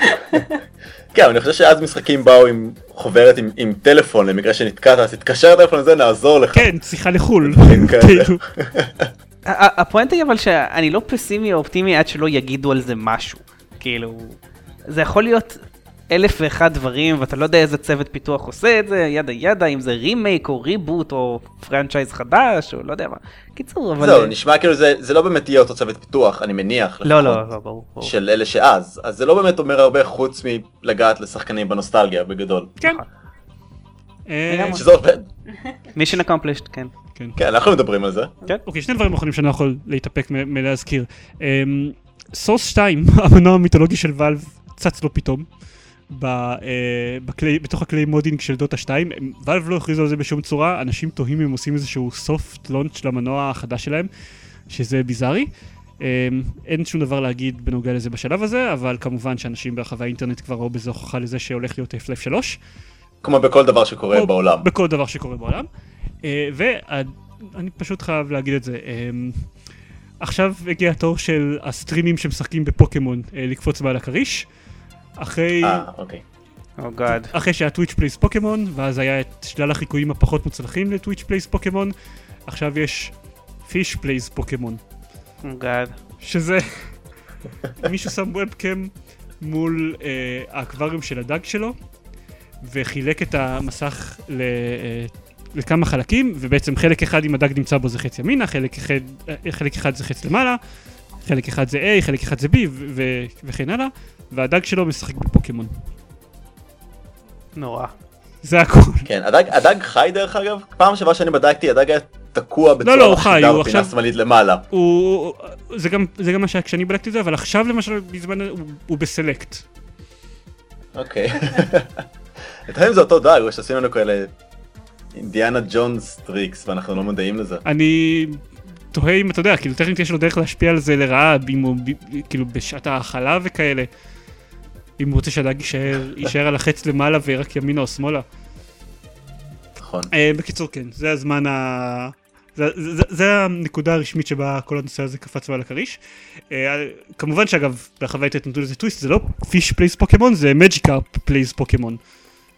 <laughs> כן, אני חושב שאז משחקים באו עם חוברת עם, עם טלפון למקרה שנתקעת, אז תתקשר לטלפון הזה, נעזור לך. כן, שיחה לחו"ל. הפואנטה היא אבל שאני לא פסימי או אופטימי עד שלא יגידו על זה משהו. כאילו, זה יכול להיות אלף ואחד דברים ואתה לא יודע איזה צוות פיתוח עושה את זה, yada yada, אם זה רימייק או reboot או franchise חדש או לא יודע מה. קיצור, אבל... זהו, נשמע כאילו זה, זה לא באמת יהיה אותו צוות פיתוח, אני מניח. לא, לא, לא, ברור. ברור. של אלה שאז, אז זה לא באמת אומר הרבה חוץ מלגעת לשחקנים בנוסטלגיה בגדול. כן. אה. שזה עובד. mission accomplished, כן. כן. כן, אנחנו מדברים על זה. אוקיי, שני דברים אחרונים שאני לא יכול להתאפק מלהזכיר. Source 2, <laughs> המנוע המיתולוגי של Valve, צץ לו פתאום. אה, בכלי, בתוך הכלי modding של דוטה 2, הם- Valve לא הכריזו על זה בשום צורה, אנשים תוהים אם עושים איזשהו soft launch למנוע החדש שלהם, שזה ביזארי. אה, אין שום דבר להגיד בנוגע לזה בשלב הזה, אבל כמובן שאנשים ברחבי האינטרנט כבר ראו בזה הוכחה לזה שהולך להיות Half-Life 3. כמו בכל דבר שקורה או בעולם. בכל דבר שקורה בעולם. אה, ואני פשוט חייב להגיד את זה. אה, עכשיו הגיע התור של הסטרימים שמשחקים בפוקימון אה, לקפוץ מעל הכריש. אחרי, אה, אוקיי. oh God. אחרי שהיה Twitch Plays Pokémon, ואז היה את שלל החיקויים הפחות מוצלחים ל Twitch Plays Pokémon, עכשיו יש Fish Plays Pokémon. oh God. שזה מישהו שם webcam מול אה, האקווריום של הדג שלו וחילק את המסך ל, אה, לכמה חלקים ובעצם חלק אחד אם הדג נמצא בו זה חץ ימינה, חלק אחד, אה, חלק אחד זה חץ למעלה, חלק אחד זה A, חלק אחד זה B ו- ו- וכן הלאה והדג שלו משחק בפוקימון. נורא. זה הכל. כן, הדג, הדג חי דרך אגב, פעם שעברה שאני בדקתי, הדג היה תקוע בצורה לא, הוא חי, הוא בפינה עכשיו- שמאלית למעלה. הוא, זה גם, זה גם מה שהיה כשאני בדקתי את זה אבל עכשיו למשל בזמן הוא, הוא ב select. אוקיי. <laughs> לפעמים זה אותו דג, או שעושים לנו כאלה Indiana Jones tricks, ואנחנו לא מודעים לזה. אני תוהה אם אתה יודע, כאילו טכנית יש לו דרך להשפיע על זה לרעה, אם הוא ב- כאילו בשעת האכלה וכאלה. אם הוא רוצה שהדג יישאר, יישאר על החץ למעלה ורק ימינה או שמאלה. נכון. אה, בקיצור כן, זה הזמן ה... זה, זה, זה הנקודה הרשמית שבה כל הנושא הזה קפץ מעל הכריש. אה, כמובן שאגב, ברחבי נתנו לזה טוויסט, זה לא Fish Plays Pokémon, זה Magikarp Plays Pokémon.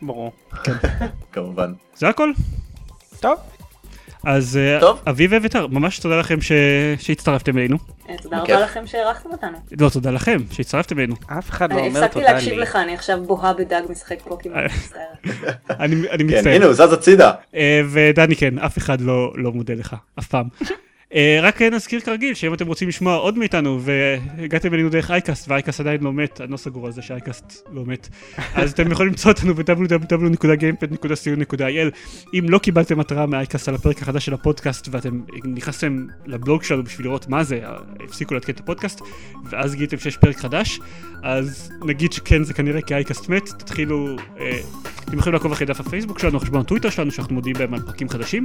ברור. <laughs> כמובן. זה הכל. טוב. אז אה, טוב. אביב ואביתר, ממש תודה לכם ש... שהצטרפתם אלינו. אה, תודה. רבה לכם שאירחתם אותנו. לא, תודה לכם שהצטרפתם אלינו. אף אחד לא אני אומר הפסקתי תודה להקשיב לי. לך, אני עכשיו בוהה בדג משחק פוקימון. אה. אני, אני כן, מצטער. הנה הוא זז הצידה. ודני כן, אף אחד לא, לא מודה לך, אף פעם. <laughs> אה, רק נזכיר כרגיל שאם אתם רוצים לשמוע עוד מאיתנו והגעתם אלינו דרך אייקאסט ואייקאסט עדיין לא מת, אני לא סגור על זה שאייקאסט לא מת, <laughs> אז אתם יכולים למצוא אותנו ב-www.gamepad.co.il אם לא קיבלתם התראה מאייקאסט על הפרק החדש של הפודקאסט ואתם נכנסתם לבלוג שלנו בשביל לראות מה זה, הפסיקו לעדכן את הפודקאסט ואז גיליתם שיש פרק חדש, אז נגיד שכן זה כנראה כי אייקאסט מת, תתחילו, אה, אתם יכולים לעקוב אחרי דף הפייסבוק שלנו, חשבון הטוויטר שלנו שאנחנו מודיעים בהם על פרקים חדשים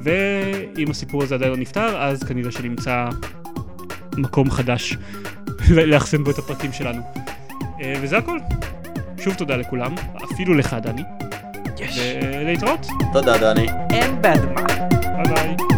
ואם הסיפור הזה עדיין לא נפתר אז כנראה שנמצא מקום חדש לאחסן בו את הפרקים שלנו. אה, וזה הכל. שוב תודה לכולם, אפילו לך דני. יש. ולהתראות. תודה דני. אין בעד מה. ביי ביי.